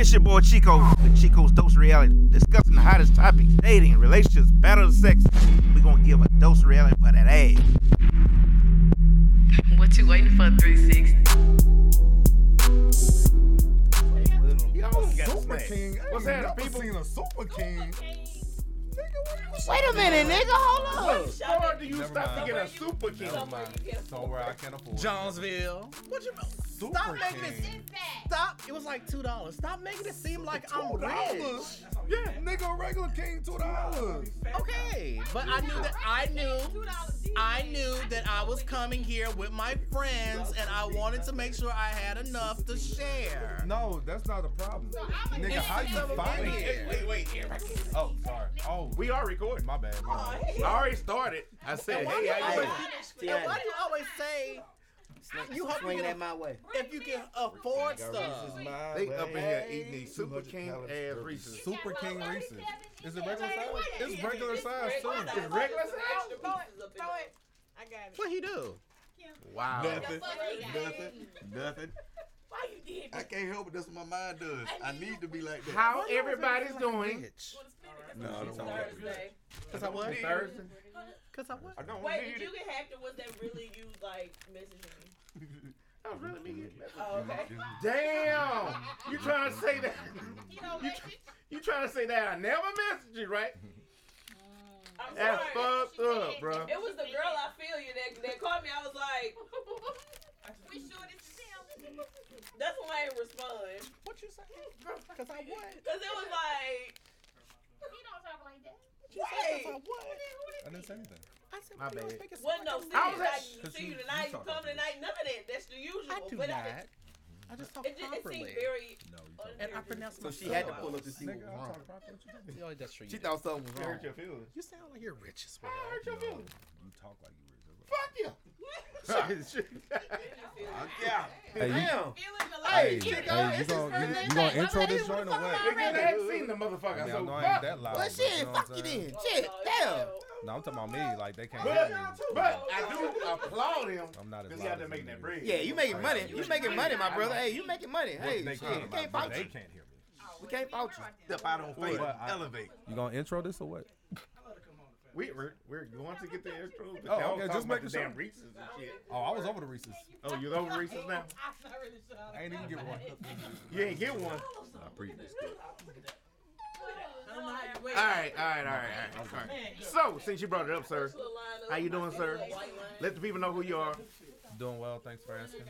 It's your boy Chico with Chico's Dose Reality, discussing the hottest topics, dating, relationships, battle of sex. We're gonna give a dose of reality for that ass. What you waiting for, 360? You always got a Super. King. I What's ain't happening, never people? seen a Super King. Wait a minute, nigga. Hold What up. store do you Never stop to get a Super King? Never mind. Somewhere I can't afford. Jonesville. What you Super Stop making King. it stop. It was like two dollars. Stop making it seem like I'm Two rich. Dollars. Yeah, nigga, a regular king two dollars. Okay, but I knew that I knew I knew that I was coming here with my friends and I wanted to make sure I had enough to share. No, that's not a problem. Nigga, how you find in it? here. Wait, wait, Eric. Oh, sorry. Oh, We are recording. my bad. My bad. I already started. I said, Why hey, do how you doing? and why do you always say you hope you Swing can that my way. if you can afford stuff? They up in here eating these Super King ass Reese's. Super King Reese's. Is it regular size? It's regular size too. It's regular size? Throw it. Throw it. I got it. What he do? Wow. Nothing. Nothing. Nothing. Why you did I can't help it. That's what my mind does. I need to be like that. How everybody's doing? Bitch. No, I don't want that. Thursday. Cause I was Thursday. Cause I was. I don't Wait, need did you get hacked or was that really you like messaging me? That was oh, really me. Oh, okay. Damn! You trying to say that? You, you trying to say that I never messaged you, right? Mm. I'm That's sorry. fucked up, bro. It was the girl I feel you that, that called me. I was like, that's why I didn't respond. What you say? Cause I what? Because it was like, he don't say cause I what? I didn't say anything. I said, My why you bad. speaking so no, like see I you was tonight, at- see you- you tonight, you you come about tonight, none of that. That's the usual. I do but not. I, I just talk it, just, it properly. seemed very. No, you talk. and I pronounce So my she had to pull up to see what was wrong. talk proper. What you doing? That's true. She thought something was You wrong. hurt your feelings. You sound like you're rich as well. I hurt your feelings. You talk like you rich. Fuck you. Yeah. Hey, Damn. hey, Chico, hey, you it's gonna you, you gonna intro this joint or what? am I Nigga, I ain't seen the motherfucker. I mean, I so know I ain't that loud. Well, but shit, fuck what you I'm then. Shit, damn. No, I'm talking about me. Like they can't hear But, me. but I do applaud him. I'm not as Because he loud out there as making you. that bread. Yeah, you making money. You making money, my brother. Hey, you making money. Hey, They shit, can't, we can't but fault they can't hear me. We can't fault you. Step out on faith. Elevate. You gonna intro this or what? We, we're, we're going to get the intro. But Oh, y'all okay, just about making the sure. damn Reese's and shit. Oh, I was over the Reese's. Oh, you over Reese's now? I'm not really sure. I ain't even get one. You ain't get one. I previous I'm not, wait. All right, all right, all right, all right. All right. So, since you brought it up, sir, how you doing, sir? Let the people know who you are. Doing well. Thanks for asking.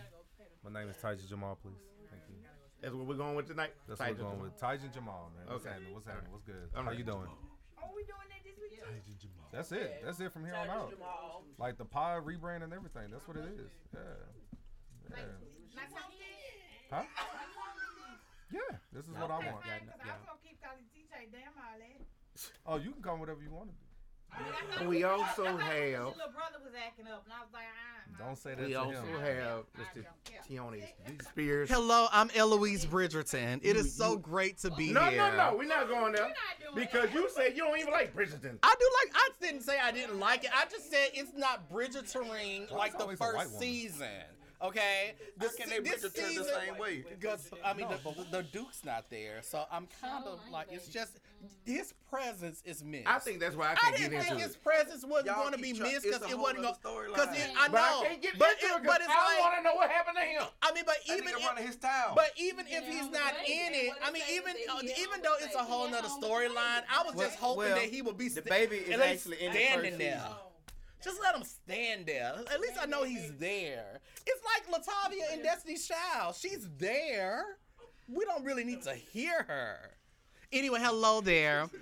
My name is Taji Jamal, please. Thank you. That's what we're going with tonight. That's Tight what we're going to- with. Taji Jamal, man. What's Okay. happening? What's happening? What's good? All How you doing? Are we doing that this week? That's it. That's it from here on out. Jamal. Like the pie rebrand and everything. That's what it is. Yeah. Yeah. Huh? Yeah. This is what I want. Yeah. Oh, you can come whatever you want to do. We also have, little brother was acting up, and I was like, ah. Don't say that we to also him. have Mr. Tione Spears. Hello, I'm Eloise Bridgerton. It is so great to be No, here. no, no, no, we're not going there. Because you said you don't even like Bridgerton. I do like. I didn't say I didn't like it. I just said it's not Bridgerton like the always a white first season. Okay, How can they this Bridgerton the season- same way? Because I mean, the, the Duke's not there, so I'm kind of like it's just his presence is missed. I think that's why I I can't didn't get think into his it. presence wasn't going to be missed because it wasn't going. storyline. Because I But I know, can't get but into it, it but 'cause it's I like want to know what happened to him. I mean, but even if, his town. but even if he's not in it, I mean, even even though it's a whole nother storyline, I was just hoping that he would be The baby is at actually in the standing first there. Season. Just let him stand there. At least I know he's there. It's like Latavia in Destiny's Child. She's there. We don't really need to hear her. Anyway, hello there.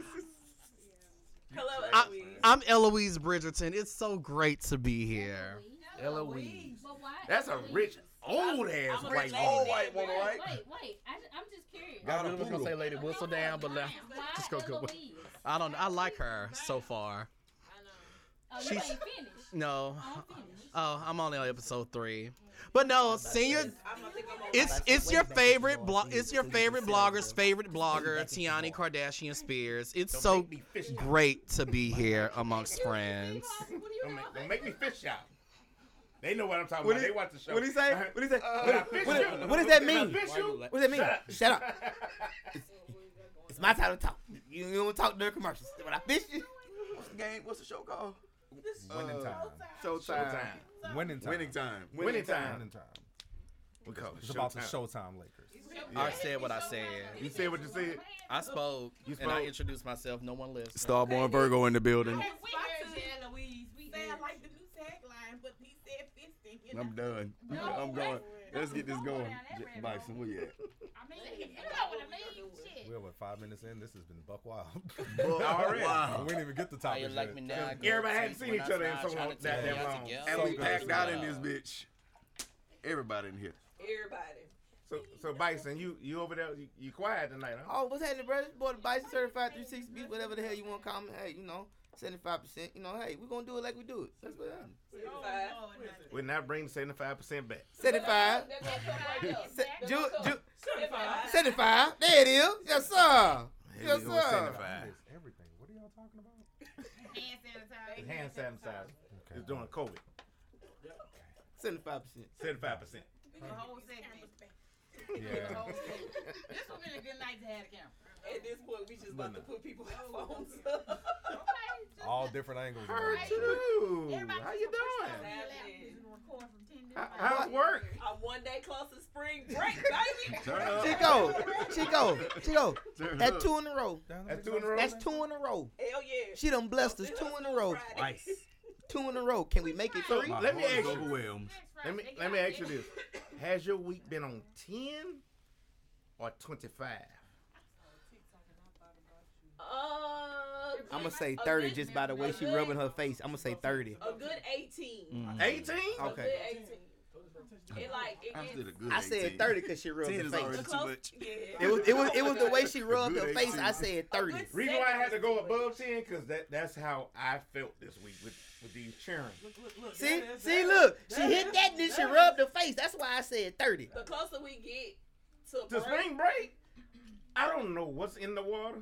Hello, I, Eloise. I'm Eloise Bridgerton. It's so great to be here. Eloise. But why? That's a rich, old ass I'm white rich woman. old white woman, right? Wait, wait. I, I'm just curious. I Got a really was gonna say. Lady Whistledown, but let, Why just go go. I don't. I like her so far. Oh, you She's- finished. No. I'm finished. Oh, I'm only on episode three. But no, senior. I'm, I think I'm on It's it's your favorite blog. It's your favorite blogger's favorite blogger, Tiani Kardashian Spears. It's so make me fish out. great to be here amongst friends. Don't make, me fish out. They know what I'm talking What about. he- They watch the show. What do you say? Uh, What do you say? uh, What, what, you. what does that mean? What does that mean? Shut up. Shut up. It's my time to talk. You, you don't talk during commercials. When I fish you, What's the game? What's the show called? Winning time. Showtime. Winning time. Winning time. Winning time. Winning time. We call it It's about the Showtime. Showtime Lakers. I said what I said. You said what you said. I spoke, You and I introduced myself. No one listened. Starborn Virgo in the building. We heard Louise. We sound like the new tagline, but he said fisting. You know? I'm done. I'm going. Let's get this going. J- Bison, where you at? I mean, you know what I mean? Shit. We're what five minutes in. This has been buck wild. Already. Wow. we didn't even get the How topic. you like me now? Everybody hadn't seen each other in so long- to that damn long. And we packed out in this bitch. Everybody in here. Everybody. So, so Bison, you you over there? You, you quiet tonight, huh? oh, what's happening, bro? This boy, the Bison Certified 360 beats, whatever the hell you want to call me. Hey, you know, 75%. You know, hey, we're going to do it like we do it. That's what happened. We're not bringing seventy five percent back. 75. That's gonna come right there. Se- Ju- Ju- Seventy-five. 75. There it is. Yes, sir. Here Yes, sir. 75. Everything. What are y'all talking about? Hand sanitizer. Hand sanitizer. Okay. It's doing COVID. 75%. Seventy five percent. The whole segment. Yeah. The. This would be a good night to have the camera. At this point, we just about to put people on oh, phones All different angles. Her man. too. Everybody How you doing? their laptops and record from 10 How, different how's work? I'm one day closer to spring break, baby. Chico, Chico, Chico. At two in a row. That's two in a row. That's two in a row. Hell yeah. She done blessed us two in a row. Twice. Two in a row. Can we make it So three? let me ask you. Let me let me ask you this: Has your week been on ten or twenty five? Uh, I'm gonna say 30 good- just by the way a she rubbing her face. I'm gonna say 30. A good 18. Mm-hmm. Eighteen? A Okay. good 18. It like it I did a good I said 30 because she rubbed her face. already too much. Yeah. It was it was it was the way she rubbed her face. 18. I said 30. Reason why I had to go above ten because that that's how I felt this week with with these cheering. See, see, look, she hit that and then she rubbed her face. That's why I said 30. The closer we get to, To break, spring break, I don't know what's in the water,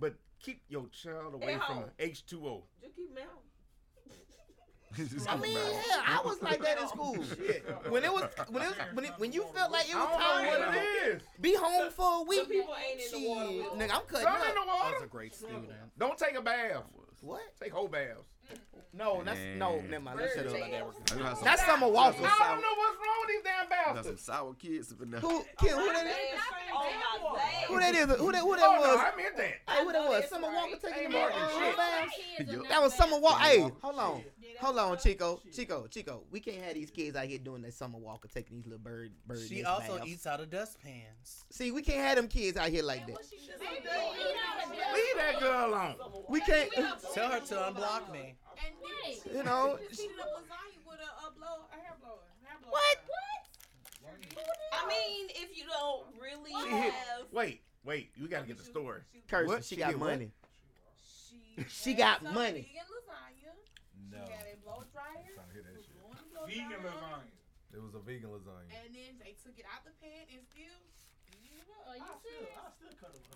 but keep your child away Hey, from. H two O. just keep them out. I mean, back. hell, I was like that in school. When it was when it was when, it, when you felt like it I was time what it is. be home for a Some week. people ain't in the water Shit, nigga, I'm cutting Some in up. the I was a great student. Don't take a bath. What? Take whole baths. No, that's no. Man. Never mind. Let's shut up. Bird I got some- That's Summer I don't know what's wrong with these damn I got some sour kids up in there. Who? Kid, who that is? Oh. Who that is? Who that? Who Oh that no, was? I meant that. Hey, who that was? That's Summer right. Walker taking the marking shit. baths? That was Summer Walker. Hey, hold on. Hold on, Chico. Chico, Chico. We can't have these kids out here doing that Summer Walker taking these little bird bird She also baths. eats out of dustpans. See, we can't have them kids out here like that. Leave that girl alone. We can't. Tell her to unblock me. You know. Heated up lasagna with a, a blow, a hair blower. Hair blower. What? I mean, if you don't really She hit. have. Wait, wait. You gotta get the story. Kirsten, What? she, She got money. She, She got some money. Vegan lasagna. No. She had a blow dryer. Trying to hear that was shit. blowing the blow Vegan lasagna. It was a vegan lasagna. And then they took it out the pan and still. Are you I serious? Still, I still cut them.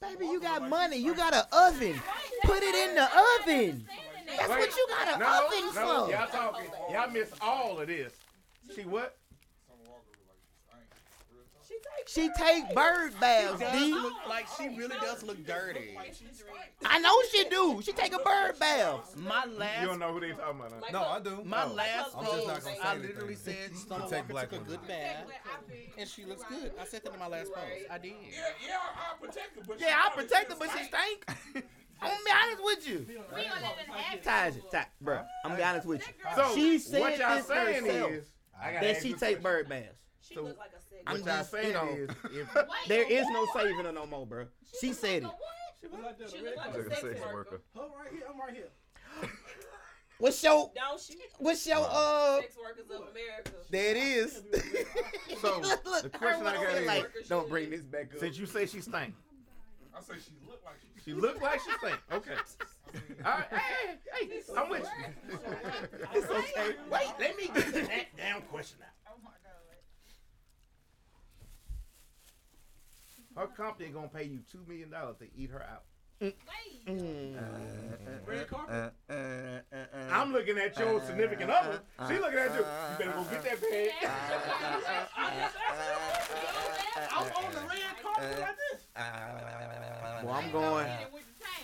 Baby, you got money. You got an oven. Put it in the oven. That's what you got an no, oven no, for. y'all talking. Y'all miss all of this. See what? She take bird baths, Does D. look like she really does look dirty. I know she do. She take a bird bath. My last. You don't know who they talking about? Huh? No, I do. my Oh. last I'm just not post, gonna say I anything. literally said Summer Take Walker black took a women. good bath, and she looks good. I said that in my last post. I did. Yeah, yeah, I protect her, but Yeah, I protect her, but she stink. I'm gonna be honest with you. We gonna let it happen. Taj, Taj, bro. I'm gonna be honest with you. So She said what y'all this saying herself. is, I That she take bird baths. She So- look like a sex. I'm What just, saying you know, is, if there is no saving her no more, bro. She said it. She look like Like a a sex sex worker. worker. I'm right here. I'm right here. What's your, Don't she? what's your, uh, Sex workers of America. there it is. So, look, look, the question I over got there is- like, don't bring this back up. since you say she stink, I say she look like she. she look like she stink. Okay. All right. Hey, hey, hey, I'm with you. It's okay. Wait, let me get to that damn question out. Her company gonna pay you two million dollars to eat her out. Mm. Red carpet. Uh, uh, I'm looking at your significant other. She looking at you. You better go get that bag. I'm on the red carpet like this. Well, I'm going.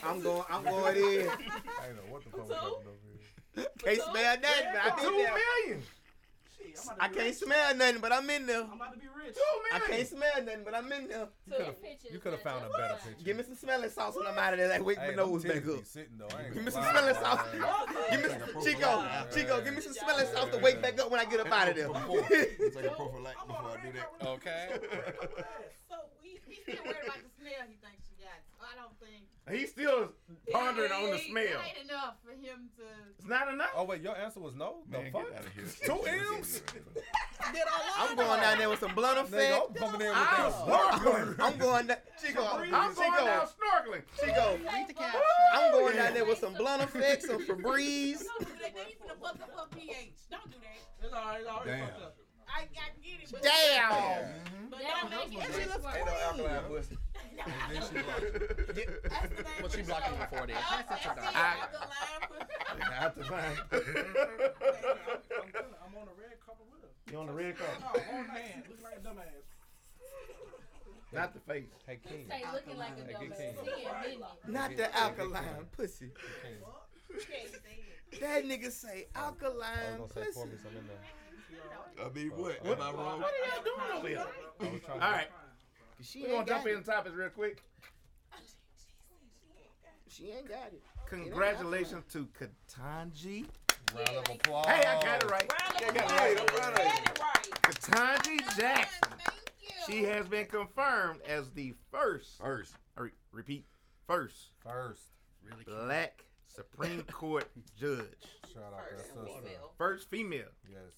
I'm going. I'm going in. I ain't know what the fuck was happening over here. Can't smell nothing, but I Two been there. million. Shit, I'm about I to be can't rich. smell nothing, but I'm in there. I'm about to be rich. I can't smell nothing, but I'm in there. You could have. You could have found a better picture. Give me some smelling sauce when I'm out of there. Like wake Hey, my them nose back up. sitting though. I Give me some smelling sauce. Hey, Give me some Chico. Chico. Give me some smelling sauce to wake back up when I get up out of there. It's like a prophylactic before I do that. Okay. So we, he's still worried about the smell he thinks she got. I don't think. He's still pondering on the smell. It ain't enough for him to. It's not enough. Oh wait, your answer was no. The fuck? get out of here. Two M's? Did I I'm going down there with some blunt Nigga, effect. I'm coming in with I'm that. snorkeling. I'm going down. Chico, I'm going down Chico, snorkeling. Chico. Read. I'm going down there with some blunt effect, some Febreze. Don't do that. Then you finna fuck up pH. Don't do that. It's alright. It's already Damn. fucked up. I, I get it. But Damn. But That'll don't make make it it. worse. Ain't no. And then she like, That's the Well, she the blocked show. me before that. That's Pass it to it. Doc. That's the line for- I have to find. I'm, I'm on the red carpet with her. You on the red No, carpet? on hand. Looking like a dumbass. Not the face. hey King. Say looking like a dumbass. get King. He admitting it. Not the alkaline pussy. King. That nigga say I alkaline was gonna say pour pussy. me some in there. I mean, what? Am I wrong? What are y'all doing over here? I was trying All to- right. She We gonna ain't jump got in the topics real quick. She ain't got it. Congratulations to Ketanji. Round of applause. Hey, I got it right. Yeah, got it right. I'm proud of you. Ketanji Jackson. She has been confirmed as the first, First. or repeat, first First. Really. black Supreme Court judge. Shout out to that sister. First female. Yes.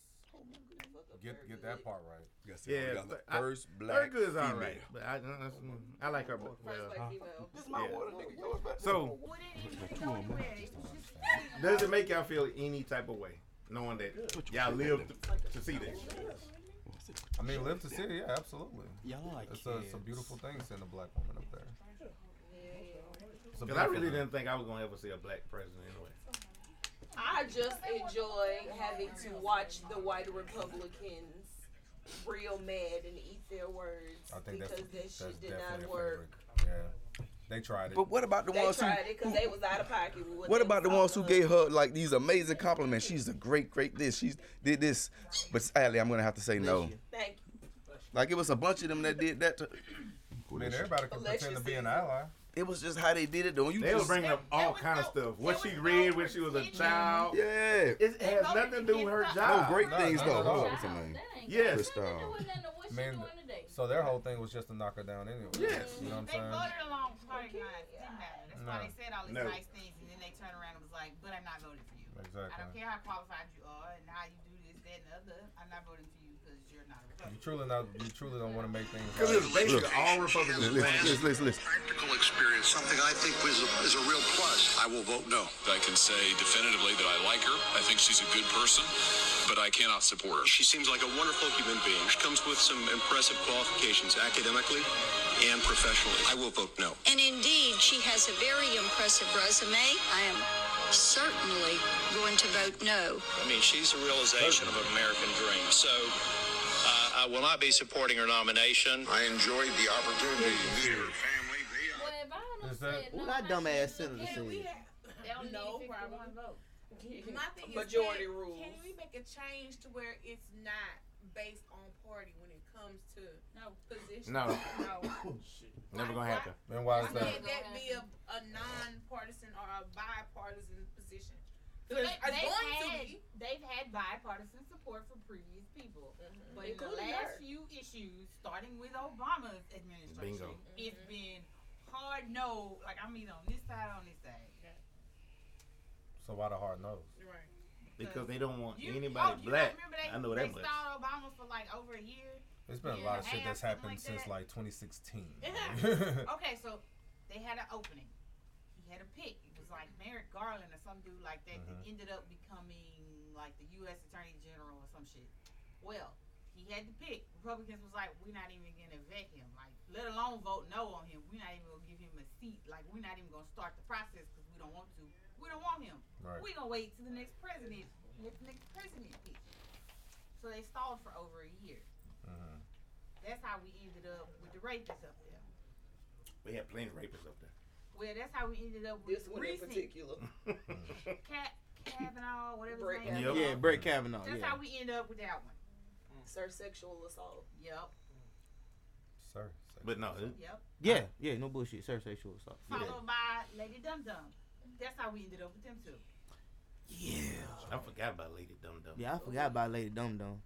Get get that part right. Yes, Yeah, we got the but I- first black Very good is female. all right, but I, uh, I like her. But, well, This is my Yeah. water, nigga. Yours back. so, does it make y'all feel any type of way knowing that y'all lived to see this? I mean, live to see it. Yeah, absolutely. Y'all like It's a, it's a beautiful thing seeing a black woman up there. Because I really didn't think I was gonna ever see a black president anyway. I just enjoy having to watch the white Republicans real mad and eat their words I think because that's that that's shit did not work. favorite. Yeah, they tried it. But what about the They ones who? tried it because they was out of pocket. What What about the ones who talking gave her like these amazing compliments? She's a great, great this. She did this. But sadly, I'm gonna have to say no. Thank you. Like it was a bunch of them that did that. To, I mean, everybody can pretend to be an ally. It was just how they did it, though. You They were just, bringing up all kind of stuff. What she read when she was a child. yeah. It has nothing to do with her job. No, great No, things though. no, Hold on, what's her name? Yes. Crystal. Man. So their whole thing was just to knock her down anyway. Yes. You know what I'm They saying? voted along party lines. Didn't matter. That's why they said all these No. nice things, and then they turned around and was like, "But I'm not voting for you. I don't care how qualified you are and how you do this, that, and other. I'm not voting for you because you're not a You Republican." truly not. You truly don't want to make things. Because it was basically Look. all Republicans. Listen, saying, listen, listen, listen. practical experience, something I think was a, is a real plus. I will vote no. I can say definitively that I like her. I think she's a good person, but I cannot support her. She seems like a wonderful human being. She comes with some impressive qualifications academically and professionally. I will vote no. And indeed, she has a very impressive resume. I am certainly going to vote no. I mean, she's a realization of an American dream. So uh, I will not be supporting her nomination. I enjoyed the opportunity to meet her family. Well, if I done Is that- said Who no, that I dumbass said senator no. said? They'll You know need probably. 51 vote. My thing is, Majority can, rules. Can we make a change to where it's not based on party when it comes to No. position? No. no. Never gonna happen. And why Why is that? can't that be a, a non-partisan or a bipartisan position? 'Cause They, it's- it's they've, going to had, be. they've had bipartisan support for previous people. Mm-hmm. But in the last her. few issues, starting with Obama's administration, Bingo. Mm-hmm. it's been hard no. Like, I'm either on this side or on this side. So why the hard nose? Right. Because they don't want You, anybody oh, black. They, I know they that much. stalled Obama for like over a year. There's been a lot of shit that's happened like since that. like 2016. Okay, so they had an opening. He had a pick. It was like Merrick Garland or some dude like that that Mhm. ended up becoming like the U.S. Attorney General or some shit. Well, he had to pick. Republicans was like, we're not even gonna vet him, like, let alone vote no on him. We're not even gonna give him a seat. Like, we're not even gonna start the process because we don't want to. We don't want him. Right. We're gonna wait till the next president. Let the next president pick. So they stalled for over a year. Mhm. that's how we ended up with the rapists up there. We had plenty of rapists up there. Well, that's how we ended up with This one in particular. Cat Kavanaugh, whatever Brett his name Yep. Yeah, Brett Kavanaugh. That's Yeah. how we ended up with that one. Sir sexual assault. Yep. Sir. But no, Yep. Yeah, yeah, no bullshit. Sir sexual assault. Yeah. Followed by Lady Dum Dum. That's how we ended up with them two. Yeah. I forgot about Lady Dum Dum. Yeah, I forgot about Lady Dum Dum.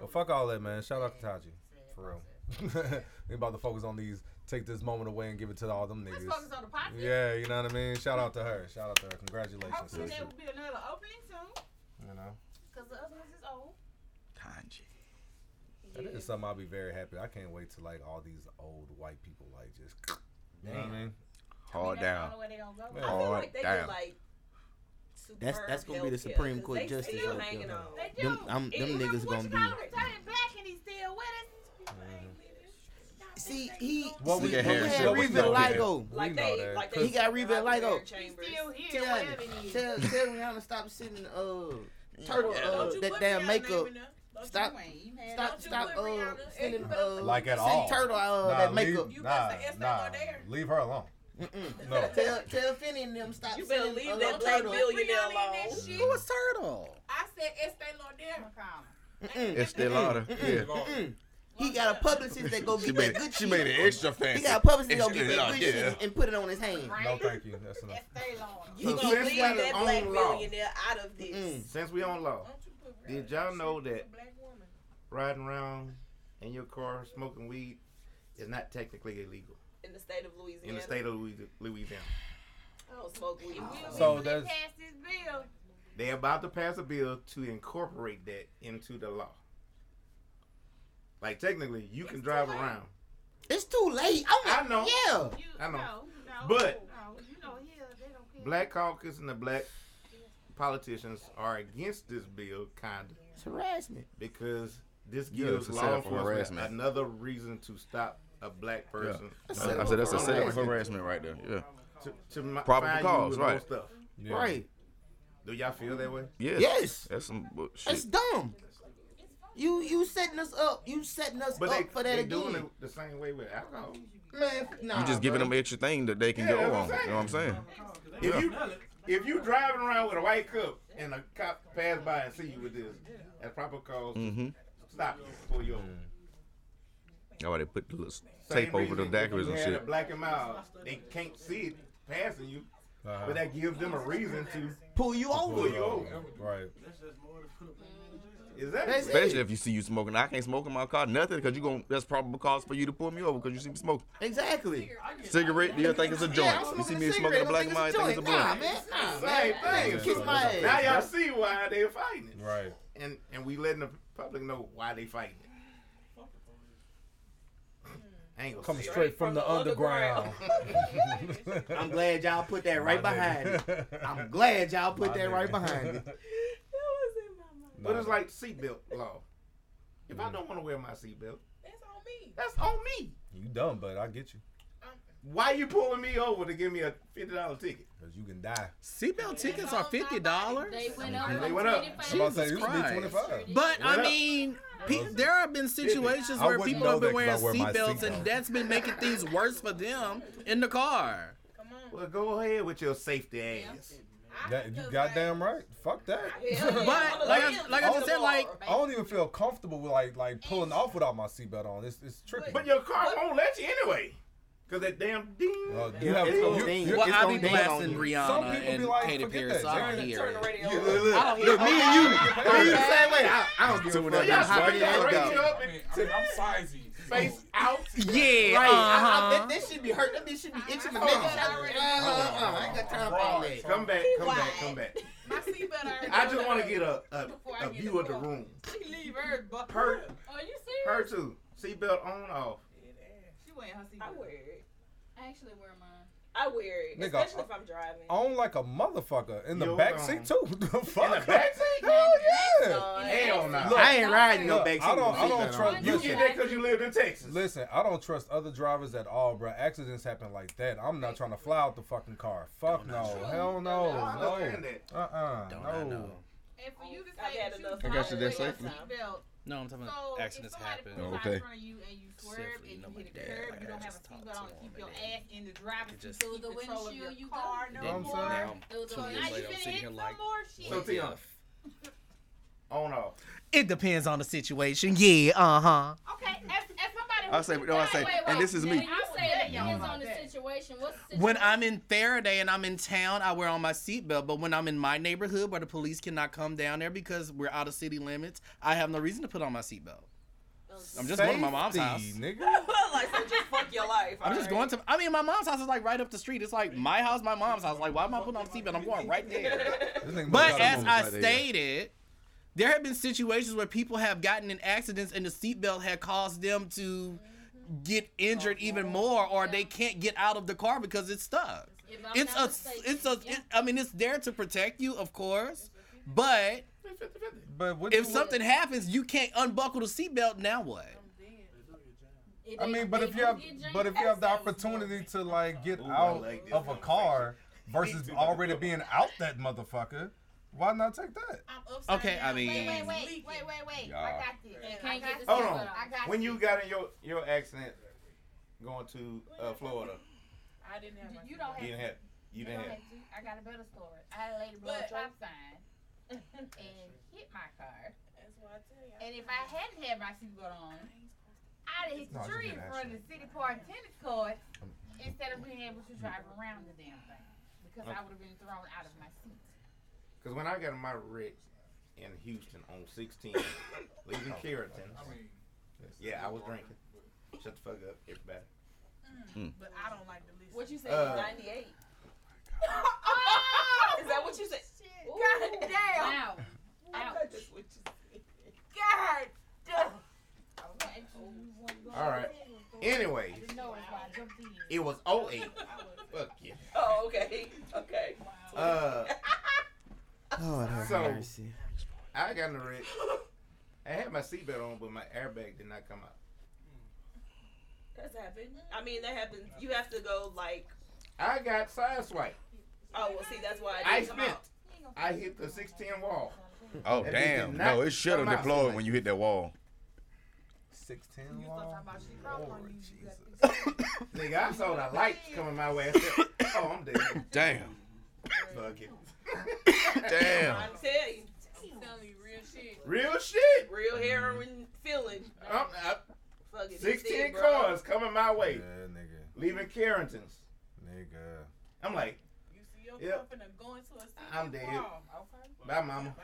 Well, fuck all that, man. Shout out to Taji. For real. we about to focus on these. Take this moment away and give it to all them niggas. Let's niggas. focus on the podcast. Yeah, you know what I mean. Shout out to her. Shout out to her. Congratulations, Hopefully sister. there will be another opening soon. You know, Because the other ones is old. Kanji. that is something I'll be very happy. I can't wait to like all these old white people like just. You know what I mean? Hard That's down. the only way they gonna go. Man. I feel Hard like they down. get like. That's that's gonna be the Supreme Supreme 'cause Court they justice still right hanging there. on. They do. Them, I'm, them Remember niggas gonna be. call him, Turning black and he's still with us. See, he. What see, we- but what had what we know that- Revitiligo. We Like they, like they. He got Revitiligo. He's Chambers. still here, Tell, whatever it is. tell, tell Rihanna to stop sending uh turtle Yeah, uh, that damn makeup. name in there. Don't Stop, You ain't mad. stop, stop. Uh, sending uh Like at send all. turtle uh Nah, that leave- makeup. Nah, must have Estee nah. Leave her alone. Mm-mm. No. Tell tell Finney and them stop You better sending leave that black turtle. billionaire Rihanna in that alone. shit. Who was Turtle? I said Estee Lauder. Estee Lauder. Yeah. He got a publicist that go get made that good. She shit. made it extra fancy. He got a publicist that go Extra get that good yeah. shit and put it on his hand. No, thank you. That's enough. Estee Lauder. You So gonna leave that black own law. billionaire out of this? Since we on law, Don't you put did y'all know that shit? that She's a black woman. riding around in your car smoking weed is not technically illegal In the state of Louisiana. in the state of Louis- Louisiana? I don't smoke weed. Oh. We'll So be that's- past this bill. They're about to pass a bill to incorporate that into the law. Like technically, you can drive late. around. It's too late. I'm I know. Yeah. You, I know. No, no, But- no, you know here they don't care. Black caucus and the black politicians are against this bill, kinda, It's harassment. because this gives it's law enforcement harassment. another reason to stop a black person. I said, I said that's a from setup harassment. harassment right there. Yeah. To, to mi- Probable cause, you with more right. Stuff. Yeah. Right. Do y'all feel that way? Yes. Yes. That's some bullshit. That's dumb. You you setting us up. You setting us But up they, for that they again. doing it the same way with alcohol. Man, nah, you just giving bro. them extra thing that they can Yeah, go on. You know what I'm saying? If Yeah. you if you driving around with a white cup and a cop pass by and see you with this, that's proper cause. Mm-hmm. Stop you, pull you over. That's why they put the little Same tape over the reason daiquiris and shit. black and mild, they can't see it passing you, Uh-huh. but that gives them a reason to pull you over. pull you over. Right. Is that That's Especially it. if you see you smoking. I can't smoke in my car. Nothing because you going that's probable cause for you to pull me over because you see me smoking. Exactly. Cigarette, do you think it's a joint? Yeah, you see me a smoking a black I and white, think think it's a it's a joint. blunt. Nah, man. Nah, same man. thing? Kiss my ass. Now y'all see why they're fighting Right. and and we letting the public know why they fighting it. I ain't gonna Coming say it. straight from the underground. I'm glad y'all put that right behind it. I'm glad y'all put My that nigga. right behind it. was in my mind, But it's like seatbelt law. If I mm. don't want to wear my seatbelt, That's on me. that's on me. You dumb, but I get you. Why you pulling me over to give me a fifty dollar ticket? Cause you can die. Seatbelt tickets are fifty dollars. They went up. They went up. I'm about to say, it used to be Christ. But I mean, pe- there have been situations where people have been that wearing 'cause I wear my seatbelts, seatbelt. and that's been making things worse for them in the car. Come on. Well, go ahead with your safety ass. That, you goddamn right. Fuck that. But like I, like I just said, like I don't even feel comfortable with like like pulling off without my seatbelt on. It's it's tricky. But your car won't let you anyway. Cause that damn ding. Uh, you Yeah, have it's gonna you, ding. you, well, I gonna be blasting you. Some Rihanna people be and like, Katy forget Perry, that. so I don't hear Turn it. the radio You- off. look, look, I don't hear look, me and you, me and you the same way. I, I don't give a So fuck. y'all I'm in your that radio up And, I'm sizey. face out. Yeah, Right, I, I, uh-huh. that, that should be hurt. That bitch should be itching my neck. Uh, uh, uh, I ain't got time for all that. Come back, come back, come back. My seatbelt already. I just want to get a a, Before I a get view of the room. She leave hers, but Her, Are you her serious? too. Seatbelt on off. She wearing her I wear it. I actually wear mine. I wear it, Nigga, especially if I'm driving. on like a motherfucker in the Yo, back um, seat too. the fuck? In the back seat? Hell yeah. Hell no. Look, I ain't riding no Look, back seat. I don't- with I a don't trust- on. You get that because you lived in Texas. Listen, I don't trust other drivers at all, bro. Accidents happen like that. I'm not trying to fly out the fucking car. Fuck no. Hell no. I No. understand that. Uh uh Don't I No. know? And for you to say had that you enough I got you there wear your safely. seatbelt No, I'm talking So about accidents happen. Oh, okay. in front of you and you swerve and you hit the dad, curb, like, you don't have a just talked seatbelt to on keep your then ass in the driver's seat just- Through the control of windshield your you car. No I'm more. Now, Through two Now years you later, I'm finna sitting hit here some like, more shit. So, what Tion, if? on off. It depends on the situation. Yeah, uh huh. Okay, as, as somebody I say, no, I say, and this is When me. you say it depends on the situation, what's the situation? When I'm in Ferriday and I'm in town, I wear on my seatbelt. But when I'm in my neighborhood where the police cannot come down there because we're out of city limits, I have no reason to put on my seatbelt. I'm just going to my mom's house. Nigga. like so just fuck your life. I'm just going to. I mean, my mom's house is like right up the street. It's like my house, my mom's house. Like, why am I putting on a seatbelt? I'm going right there. But as a I moment. stated, there have been situations where people have gotten in accidents and the seatbelt had caused them to get injured even more, or they can't get out of the car because it's stuck. If I'm It's a, mistaken, it's a. yeah. It, I mean, it's there to protect you, of course, but But what if you- something happens, you can't unbuckle the seatbelt. Now what? I mean, but if you have, but if you have the opportunity to like get out of a car versus already being out that motherfucker, why not take that? I'm upside Okay, I mean- Wait, wait, wait, wait, wait, wait. Yeah. I got this. You I can't got this. Hold on. I got When this. you got in your your accident going to uh, Florida, I didn't have You don't have you didn't have you You didn't have. have to. I got a better story. I had a lady blow a stop sign and hit my car. That's what I tell you. And if I hadn't had my seatbelt on, I'd have hit the No, tree in front of the city park tennis court instead of being able to drive around the damn thing. Because I would have been thrown out of my seat. Because when I got in my wreck in Houston on 16, leaving Carrollton, yeah, I was drinking. Shut the fuck up, everybody. But I don't like to listen. What you say? Uh, 98. Is that what you said? God damn! Wow. I thought that's what you said. God damn! All right. Anyway, No, it's why I jumped in. it was 08. Fuck you. Oh, okay. Okay. Uh, Lord have So- mercy. I got in the wreck. I had my seatbelt on, but my airbag did not come out. That's happened. I mean, that happens. You have to go like. I got sideswiped. Oh well, see, that's why I didn't come spent. out. I hit the 610 wall. Oh That damn! not No, it should have come out deployed when you hit that wall. Six ten wall. thought about she crawling on Lord. Jesus. Nigga, I saw the lights coming my way. I said, oh, I'm dead. Damn! Fuck it. Damn! I tell you, He's telling you real shit. Real shit. real heroin feeling. I'm, I, Fucking 16 bro. cars coming my way, Yeah, nigga, leaving Carrington's. nigga. I'm like, You see your Yep. girlfriend and go into a city I'm dead. brawl. Okay. Bye, mama.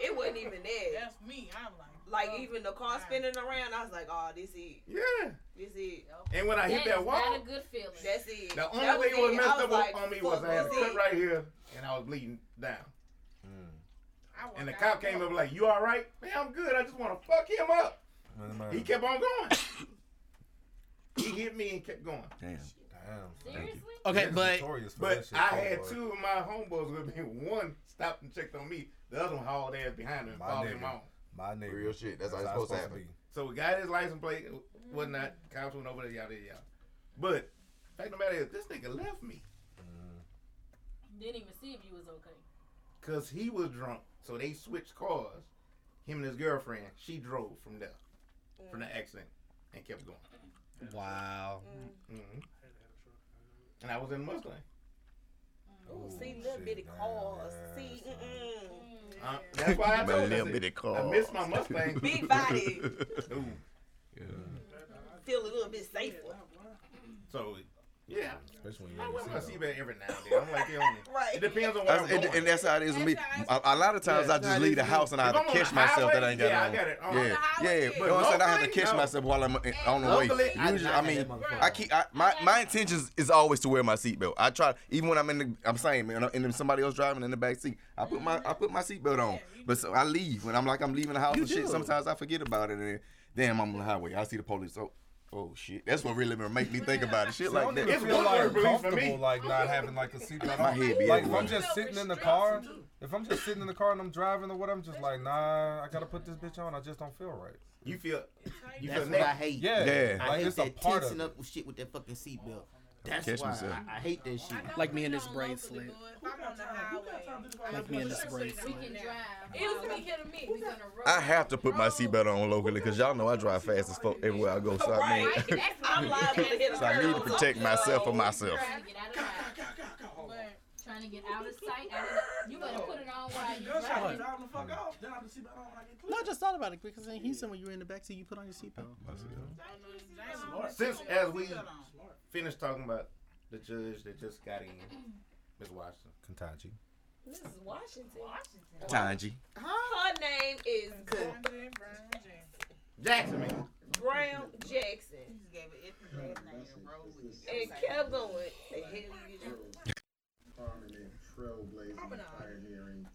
It wasn't even there. That's me. I'm like. Like oh, even the car bye. spinning around, I was like, oh, this it. Yeah. This it. And when I hit That that is wall, not a good feeling. That's it. the only That thing that was it. messed I up like, on me was I had a this cut right here and I was bleeding down. I walk And the cop the came up like, you all right? Man, I'm good. I just want to fuck him up. He kept on going. he hit me and kept going. Damn! Damn. Seriously? Okay, but notorious for that But I had two of my homeboys with me. One stopped and checked on me. The other one hauled ass behind him and My followed him nigga. on. My nigga. Real shit. That's how it's supposed to happen. So we got his license plate, whatnot. Cops went over there, yada yada. But fact of the matter is, this nigga left me mm-hmm. Didn't even see if you was okay. because he was drunk. So they switched cars. Him and his girlfriend. She drove from there, from the mm. accident, and kept going. wow. hmm And I was in the Mustang. Ooh, see, little bitty cars. See, mm-mm. Uh, that's why I My told you. little I said, bitty I car. missed my Mustang. Big body. Ooh. Feel a little bit safer. So, yeah. Especially when you I in wear the my seatbelt. seatbelt every now and then. I'm like, it, only, Right. it depends on where I'm and, going. and that's how it is with me. A, a lot of times Yeah, I just leave the house and I have to I'm catch the myself that I ain't got yeah, I on. got it. Uh-huh. On yeah, the yeah. highway, You yeah. know what I'm saying? I have to Locally, catch no. myself while I'm eh, on the way. Locally, I Usually, not I got mean. I keep I, my my intentions is always to wear my seatbelt. I try even when I'm in the I'm saying man, and then somebody else driving in the back seat. I put my I put my seatbelt on, but so I leave when I'm like I'm leaving the house You and shit. Sometimes I forget about it and then damn I'm on the highway. I see the police. Oh, oh shit. That's what really make me think about it. Shit like don't that. even feel like Police for me. comfortable like not having like a seatbelt My on. head be Like if. I'm just sitting in the car, if I'm just sitting in the car and I'm driving or what, I'm just like, nah, I gotta put this bitch on. I just don't feel right. You feel, you That's feel what I hate. Yeah, Yeah. I like hate it's a that part of tensing it. up with shit with that fucking seatbelt. That's Catch why myself. I, I hate that shit. Like me in this bracelet. I'm on the highway, Like me in this bracelet. can drive. It was me hit or miss. We gonna roll. I have to put my seatbelt on locally because y'all know I drive fast as fuck everywhere I go. So I mean, I'm liable to hit a so I need to protect myself for myself. Trying to get out of. Trying to get out of sight. Out of, you better put it on while you Gunshot, driving. driving the fuck off. Then I have to see back on when I get No, I just thought about it because in Houston, when you were in the backseat, you put on your seatbelt. Since as we finished talking about the judge that just got in, Ms. Washington. Kentucky. Mrs. Washington. Washington. Tanji. Her name is Jackson, man. Brown Jackson. And kept going. The hell you do? prominent, trailblazing, pioneering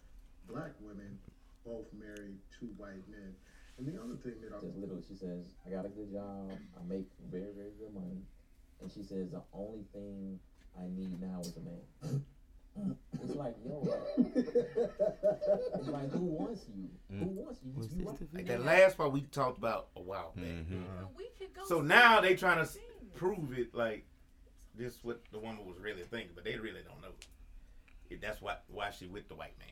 black women, both married to white men. And the other thing that I Just literally, she says, I got a good job, I make very, very good money. And she says, the only thing I need now is a man. it's like, yo, it's like, who wants you? Who wants you? You right. Like that last part we talked about a while back. Mm-hmm. So now they trying to s- prove it like this what the woman was really thinking, but they really don't know. If that's why why she with the white man.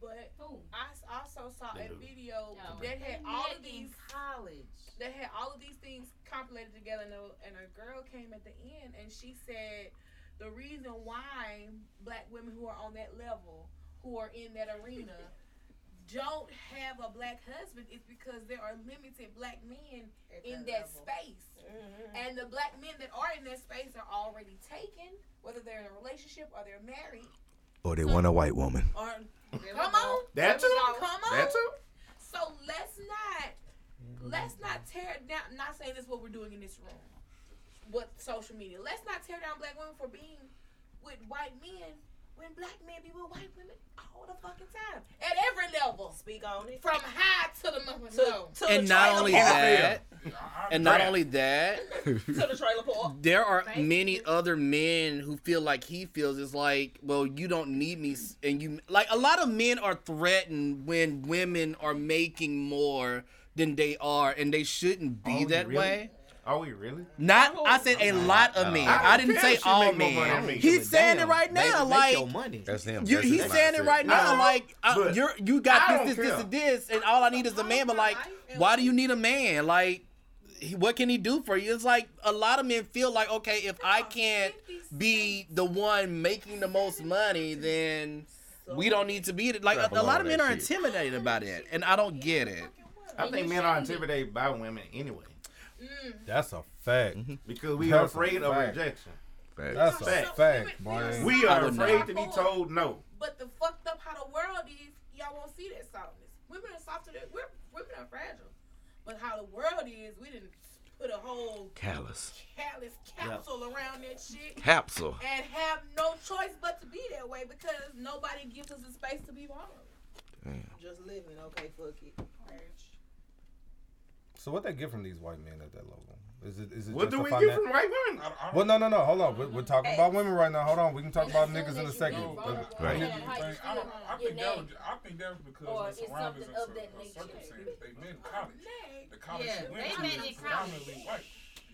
But I also saw They a do. video No. that had They all of these college. That had all of these things compilated together, and a, and a girl came at the end, and she said the reason why black women who are on that level, who are in that arena, don't have a black husband is because there are limited black men in that space. Mm-hmm. And the black men that are in that space are already taken, whether they're in a relationship or they're married. Or they want a white woman. Or come on, That too? Come on, That too? So let's not let's not tear down. Not saying this is what we're doing in this room, but social media. Let's not tear down black women for being with white men when black men be with white women all the fucking time at every level. Speak on it. From high to the mother. To, no. to And the not trailer only that, and not only that, to the trailer park. there are many other men who feel like he feels it's like, well, you don't need me, and you like a lot of men are threatened when women are making more than they are, and they shouldn't be Are that really? way. Are we really? Not, I said a lot of men. I I, didn't say all make more money men. He's saying it right now, make like your money. That's him. you, That's he's his saying it right now, No, like uh, you're you got don't this, this, this, and this, and all I need is a man. But like, why do you need a man? Like, what can he do for you? It's like a lot of men feel like, okay, if I can't be the one making the most money, then we don't need to be it. Like a, a lot of men are intimidated about it, and I don't get it. I think men are intimidated by women anyway Mm. That's a fact. Mm-hmm. because we That's are afraid of fact. rejection. That's a Fact. fact, boy. We are afraid to be told no. But the fucked up how the world is, y'all won't see that softness. Women are softer than we're women are fragile. But how the world is, we didn't put a whole Callous. callous capsule around that shit. Capsule. And have no choice but to be that way because nobody gives us the space to be vulnerable. Damn. Just living, okay, fuck it. So what they get from these white men at that level? Is it is it What do a we finan- get from white women? Well, no, no, no. Hold on. We're, we're talking about women right now. Hold on. We can talk about niggas in a second. Right. I, don't, I think that was, I think that was because Or of the surroundings and of that nature. circumstances. They met in college. The college Yeah, she they went to met is predominantly white.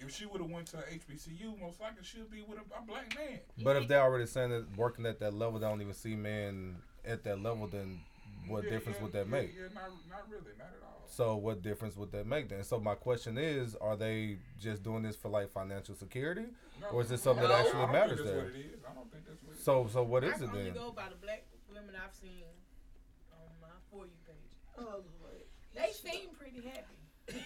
If she would have went to HBCU, most likely she'd be with a, a black man. But if they're already saying that working at that level, they don't even see men at that level, then what Yeah, difference yeah, would that yeah, make? Yeah, not, not really, not at all. So what difference would that make then? So my question is, are they just doing this for like financial security, or is it something that No, I actually matters think there? what it is. I don't think that's what it is. So so what is I it can only go by the black women I've seen on my for you page. Oh Lord. They seem pretty happy. they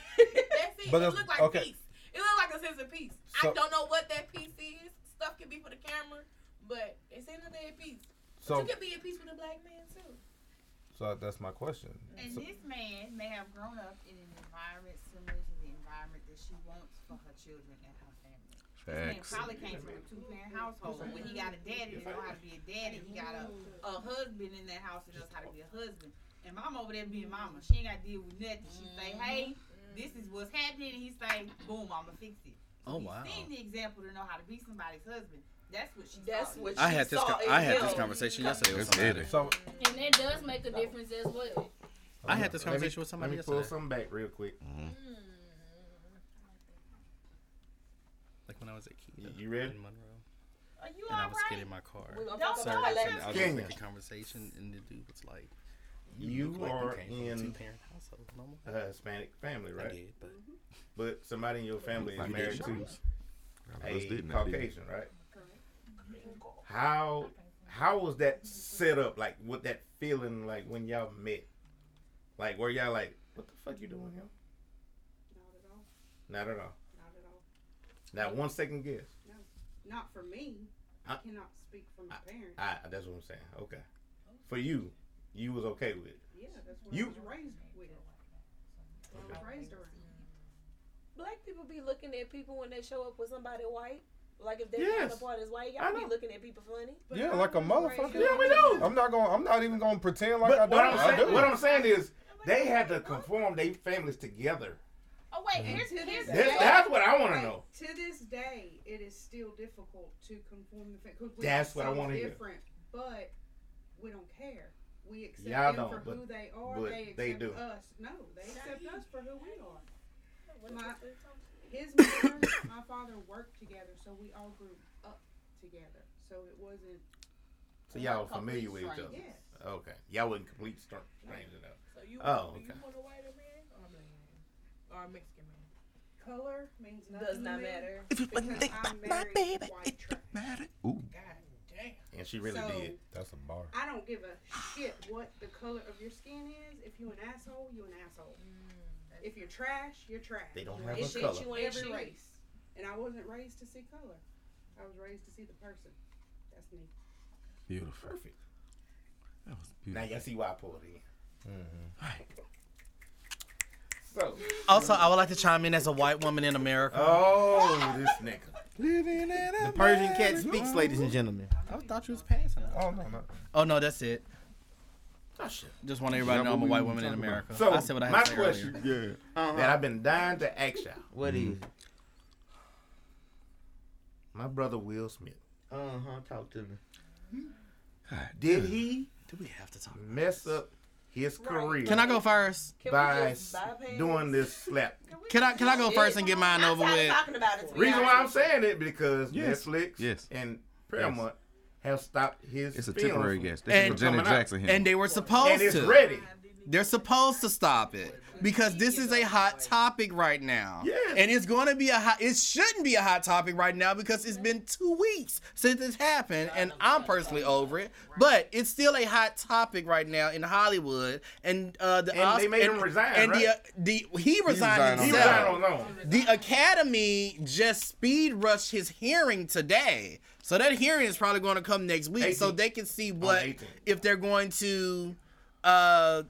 seem, But it look like okay. peace. It look like a sense of peace. So- I don't know what that peace is. Stuff can be for the camera, but it seems like they at peace. So but you can be at peace with a black man too. So that's my question. And So- this man may have grown up in an environment similar to the environment that she wants for her children and her family. This man probably came from a two parent household. When he got a daddy that know how to be a daddy, he got a, a husband in that house that knows how to be a husband. And mama over there being mama, she ain't got to deal with nothing. She say, mm-hmm. hey, this is what's happening. And he say, boom, I'ma fix it. So Oh, he's wow. seen the example to know how to be somebody's husband. That's what she That's saw. what I had this. saw co- I had him. this conversation yesterday with somebody. So And that does make a difference as well. I had this Let me, conversation with somebody let me pull yesterday. something back real quick. Mm-hmm. Like when I was was at Kenya. You ready? In Monroe. Are you and I was alright? getting in my car. We gonna Don't talk Service, about and I was just Kenya. making conversation, and the dude was like, You look like are came from a in two-parent household, normal. a Hispanic family, I right? did, but mm-hmm. But somebody in your family is married to shows. a didn't, I did. Caucasian, right? How how was that set up? Like, what that feeling like when y'all met? Like, were y'all like, what the fuck you doing here? Not at all. Not at all. Not at all. Not one second guess. No. Not for me. I, I- cannot speak for my parents. I, that's what I'm saying. Okay. For you, you was okay with it. yeah, that's what You- I was raised with. I was raised around. Black people be looking at people when they show up with somebody white. Like if their Yes. counterpart is white, I y'all be looking at people funny. Yeah, like a motherfucker. Yeah, we do. I'm not going. I'm not even going to pretend like But I don't. what I'm I saying, do. what I'm saying is, they had to conform their families together. Oh wait, mm-hmm. here's To here's this That's- day- that's what I wanna know. To this day, it is still difficult to conform the family. That's what I wanna hear. Different, but we don't care. We accept Y'all them don't, for but- who they are. but they accept they do. us. No, they accept us for who we are. My, his mother, and my father worked together, so we all grew up together. So it wasn't. So y'all were familiar with each other. Yes. Okay. Y'all wasn't complete str- strangers though. So you Oh, do you okay. want a white man or a man? Or a Mexican man? Color means nothing. Does not matter. If you wouldn't think about my baby, it don't matter. Ooh. And she really So- did. That's a bar. I don't give a shit what the color of your skin is. If you an asshole, you an asshole. Mm. If you're trash, you're trash. They don't have It's a color. You ain't every shit. race, and I wasn't raised to see color. I was raised to see the person. That's me. Beautiful. Perfect. That was beautiful. Now y'all see why I pulled in. Mm-hmm. So. Also, I would like to chime in as a white woman in America. Oh, this nigga. Living in The Persian cat speaks, ladies and gentlemen. I thought you was passing. Oh no, no. Oh no, that's it. Oh shit. Just want everybody to know I'm a white woman in America. So I said what I had my to say question, earlier. Uh-huh. that I've been dying to ask y'all. What is? My brother Will Smith. Uh huh. Talk to me. Did he Do we have to talk? mess up his career? Can I go first? Can we by just doing this slap? Can I can I go first and get mine I'm over with? talking about it. Reason why I'm honest saying it because Yes. Netflix Yes. and Paramount have stopped his. It's a temporary from- guess. This And- is Janet coming. Jackson here. And they were supposed And it's to. ready. They're supposed to stop it because this is a hot topic right now. Yes. And it's going to be a hot. It shouldn't be a hot topic right now because it's been two weeks since this happened, and I'm personally over it. But it's still a hot topic right now in Hollywood, and uh, the And they Osc- made him resign, And right? the, the he resigned resigned on He himself. resigned on. The Academy just speed rushed his hearing today. So that hearing is probably going to come next week so they can see what 18th. if they're going to uh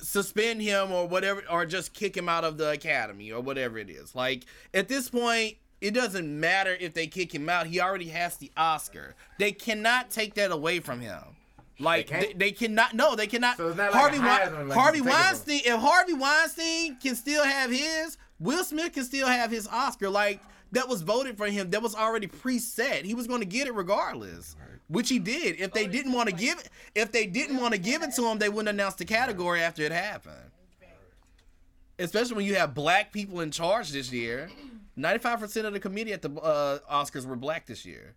suspend him or whatever or just kick him out of the academy or whatever it is. Like at this point it doesn't matter if they kick him out. He already has the Oscar. They cannot take that away from him. Like They they, they cannot. No, they cannot. So like Harvey a Wein- Heisman, like Harvey you take it from- Weinstein. If Harvey Weinstein can still have his, Will Smith can still have his Oscar. Like that was voted for him. That was already preset. He was going to get it regardless, which he did. If they didn't want to give it, if they didn't want to give it to him, they wouldn't announce the category after it happened. Especially when you have black people in charge this year. Ninety-five percent of the committee at the uh, Oscars were black this year,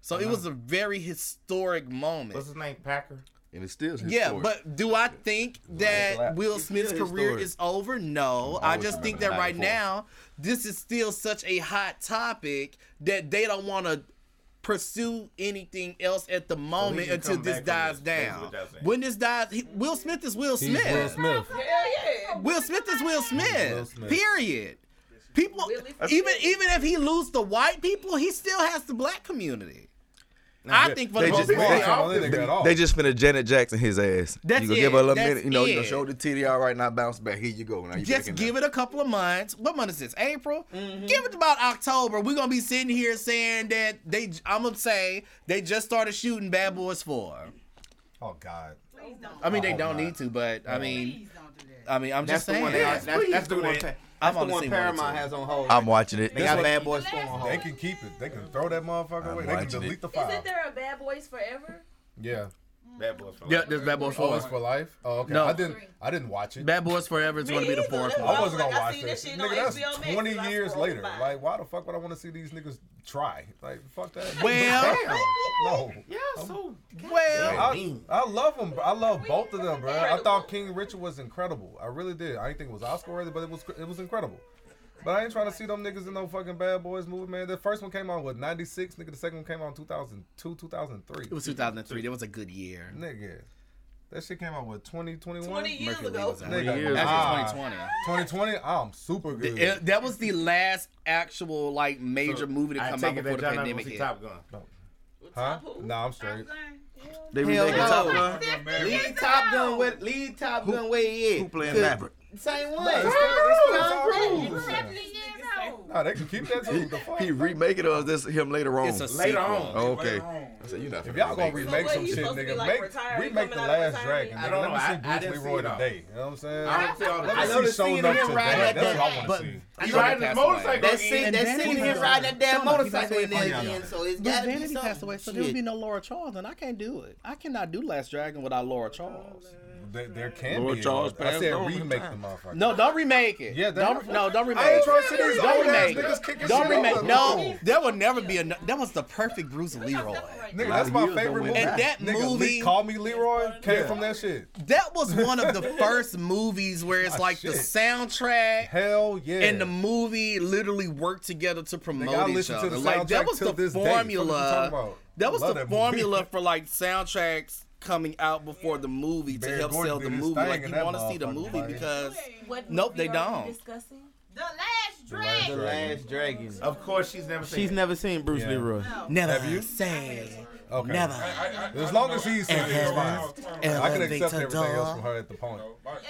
so it was a very historic moment. What's his name? Packer. And it's still Yeah, historic. but do I think that Will Smith's career historic. is over? No. I just think that right before. now, this is still such a hot topic that they don't want to pursue anything else at the moment can until this dies down. what y'all saying. When this dies, he, Will Smith is Will He's Smith. Will Smith. Hell yeah. Will Smith is Will Smith. Will Smith. Period. People, even even if he lose the white people, he still has the black community. I think for they the most just, part, they, I think they got off. they just finna Janet Jackson his ass. That's you gonna it. give her a little That's minute, you know, you know, it. show the titty all right now, bounce back. Here you go. Now you Just give it a couple of months. What month is this? April. Mm-hmm. Give it about October. We're gonna be sitting here saying that they. I'm gonna say they just started shooting Bad Boys Four. Oh God. Please don't. I mean, they Oh, don't God. need to, but I mean, Please don't do that. I mean, I'm That's just the saying. one. They, Yes, that's, please that's the do one. that. Pa- I've That's the only one seen one or Paramount has on hold. I'm watching it. They got Bad Boys 4 on hold. They can keep it. They can throw that motherfucker I'm away. They can watching delete it. the file. Isn't there a Bad Boys Forever? Yeah. Bad Boys for Yeah, Life. there's Bad Boys Oh, for it's Life. for life. Oh, okay. No. I didn't. I didn't watch it. Bad Boys Forever is going to be the fourth one. I wasn't gonna watch that this. shit on Nigga, that's HBO Max 20 when years later. by. Like, why the fuck would I want to see these niggas try? Like, fuck that. Well- no. Yeah, so Well, I, I love them. I love both of them, bro. I thought King Richard was incredible. I really did. I didn't think it was Oscar worthy, but it was it was incredible. But I ain't trying to see them niggas in no fucking Bad Boys movie, man. The first one came out with '96, nigga. The second one came out in 2002, 2003. It was 2003. That was a good year. Nigga. That shit came out with 2021. 20 years Mercury ago. was out. Nigga, Years ah, 2020. 2020. I'm super good. It- that was the last actual like major So, movie to I come out before the y'all pandemic hit. Top Gun. Huh? Nah, I'm straight. They Hell remaking Top no. Gun. Lead Top Gun with lead Top Gun where he is. Who playing Maverick? Same one. Nah, it's still- it's still Tom Tom Cruise. Cruise. Seventy years old. Nah, they can keep that too. The fuck? He remake it or is this him later on? It's a Later sequel. on. Oh, okay. Later on. I said, you not If y'all gonna remake remake some shit, supposed to be, nigga, like, make retired, remake the coming out of Last retirement? Dragon. I don't Let know. me see I- I Bruce didn't see Leroy it all. today. You know what I'm saying? I don't see all Let I me know see the showing scene up of him to riding that. that That's what I damn- want but- to see. He riding his motorcycle. That in- scene, And that scene of him riding that damn Showing up, he passed motorcycle away in there again, so it's But gotta be Vanity something. passed away, so there would Shit. be no Laura Charles, and I can't do it. I cannot do Last Dragon without Laura Charles. There, there can Lord be. Charles I said remake the motherfucker. No, don't remake it. Yeah, don't, no, don't remake I ain't it. trying to see these Don't remake niggas Don't remake. No, there will never be a. That was the perfect Bruce Leroy. Nigga, that's my favorite movie. And that Nigga, movie- Lee- Call Me Leroy came Yeah. from that shit. That was one of the first movies where it's Ah, like the soundtrack Hell yeah. and the movie literally worked together to promote Nigga, each other. Like that was the this day. Fuck you talking formula. That was the formula for like soundtracks coming out before the movie to Barry help Gordon sell the movie. Like you want to see the movie like- because What Nope, they are don't. Discussing? The Last Dragon. The Last Dragon. Of course, she's never seen. She's it. never seen Bruce Yeah. Leroy. never Have you? say Okay. never. As long as he's seen it, it's fine. I can accept everything else from her at the point.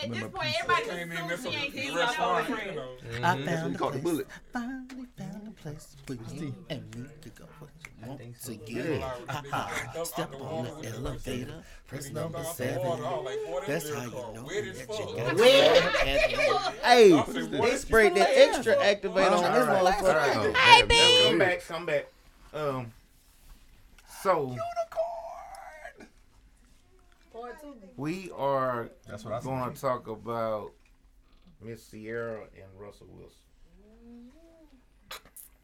At this point, everybody Came in there assumes so ain't the seen rest no fine, friend. you know. I mm-hmm. found a the place. bullet. Finally found a place for you and me to go. Want to get Ah, Step on the elevator, press number seven. That's how you know that you got Wet. Hey, they sprayed that extra activator on this All right. motherfucker. Hey, baby. Come back. Come back. Um. So Part we are That's what I going said. to talk about Miss Ciara and Russell Wilson.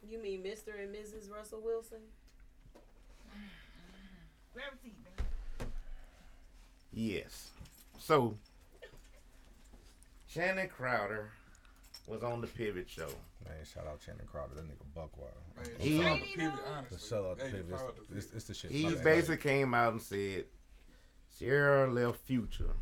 You mean Mr. and Mrs. Russell Wilson? Gravity, baby. Yes. So Channing Crowder was on the Pivot Show. Man, shout out Channing Crowder. That nigga buck wild. Man, He- shout out to Pivot, honestly. Shout out to Hey, Pivot. shout out to It's, it's, it's the shit. He My bad. basically came out and said Ciara left Future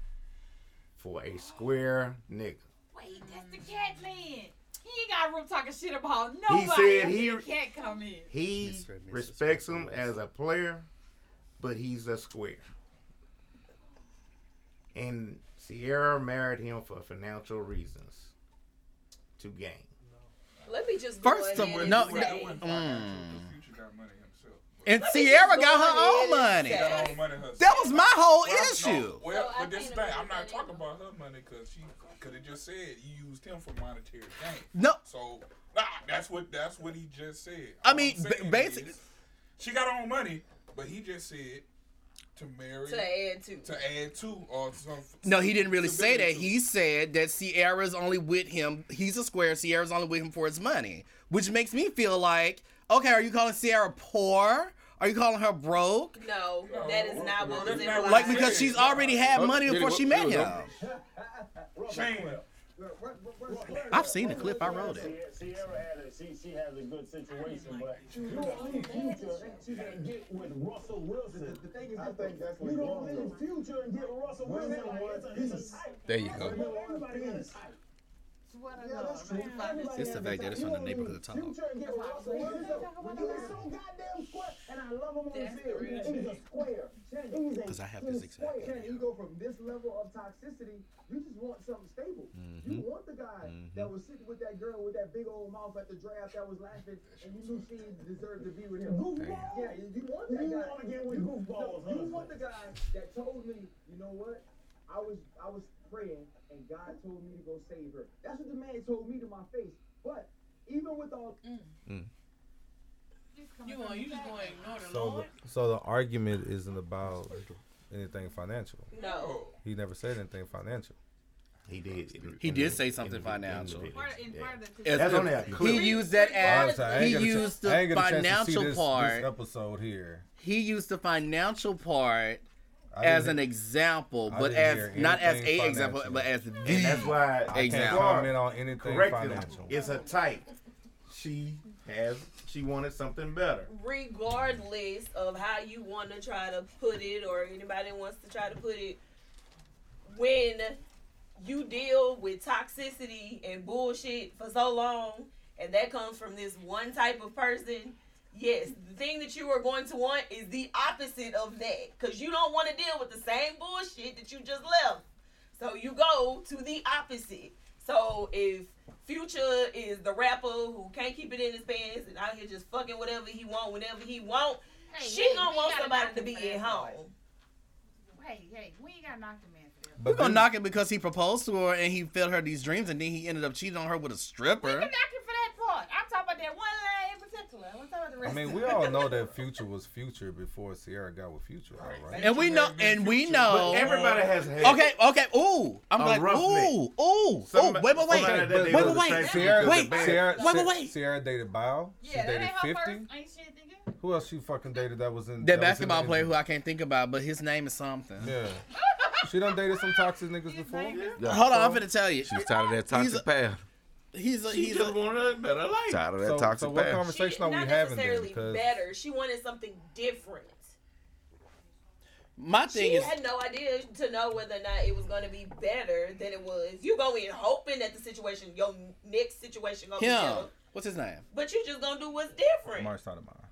for a square nigga. Wait, that's the cat man. He ain't got room talking shit about nobody. He said until he the cat come in. he Mr. and Mrs. respects him as a player, but he's a square. And Ciara married him for financial reasons to gain. Let me just go First ahead of and no, say, no, mm. Future got money himself. and Let Ciara just got her own ahead money. Her own money. That was my whole Well, no, issue. well, So but this thing, I'm not talking about her money because she, because it just said you used him for monetary gain. No, So nah, that's what that's what he just said. I All mean, I'm ba- saying basic- is, she got her own money, but he just said to marry to add to. to add to or some. no, he didn't really say that. to. He said that Ciara's only with him. He's a square. Ciara's only with him for his money, which makes me feel like, okay, are you calling Ciara poor? Are you calling her broke? No, that is not what was that's not implied. Like because she's already had money before she met him. go? Man, I've seen the clip. I wrote it. Ciara had a she she has a good situation, but you don't leave future she get with Russell Wilson. The, thing is, I think that's you don't leave future and get Russell Wilson. He's a type. There you go. Everybody is a. Yeah. It's the fact that it's on the neighborhood talk. Future and get Russell so goddamn square, and I love him on the field. He's a square. He's a 'Cause I have this a exact square. You go from this level of toxicity, you just want something stable. You mm-hmm. want the guy that mm-hmm. was sitting with that girl with that big old mouth at the draft that was laughing, and you knew she deserved to be with him. Goofball. Yeah, you, you want that You guy. wanna get with you, goofballs, no, you want the guy that told me, you know what? I was I was praying, and God told me to go save her. That's what the man told me to my face. But even with all, mm. You want you just going to ignore the So Lord? the, so the argument isn't about anything financial. No. He never said anything financial. He did. He did say something financial. As That's the- only he used that as he get a ch- used the get a chance to see financial part. This episode here. He used the financial part I as an example, but as not as a example, but as the And that's why I can't comment on anything corrected financial. It's a type. She has. She wanted something better. regardless of how you want to try to put it or anybody wants to try to put it when you deal with toxicity and bullshit for so long and that comes from this one type of person yes the thing that you are going to want is the opposite of that because you don't want to deal with the same bullshit that you just left so you go to the opposite so if Future is the rapper who can't keep it in his pants and out here just fucking whatever he want whenever he want. Hey, she hey, gonna want somebody to be at home. Hey, hey, we ain't gotta knock man for. We're gonna knock it because he proposed to her and he filled her these dreams and then he ended up cheating on her with a We stripper. can knock him for that part. I'm talking about that one line in particular. I'm talking about the rest I mean, we all know that Future was Future before Ciara got with Future, though, right? And we know, and we know. But everybody has had Okay, okay. Ooh, I'm like, roughneck. ooh, ooh, ooh. Somebody- Wait, wait, wait, wait, wait, wait, wait. Ciara, Wait. Ciara, wait, wait, wait. Ciara dated Bow. She Yeah, that dated ain't her 50. first. Ain't shit, nigga. Who else she fucking dated that was in That was in basketball the- player who I can't think about, but his name is something. Yeah. she done dated some toxic niggas before. Hold on, I'm gonna tell you. She's tired of that He's toxic a- path. He's a, She he's just a, wanted a better life. Tired of that So, toxic so what path. conversation are we Not having then? necessarily Because better. She wanted something different. my thing She is. had no idea to know whether or not it was going to be better than it was. You go in hoping that the situation, your next situation, gonna be Him. better, What's his name? but you just gonna do what's different. Amar Stoudemire.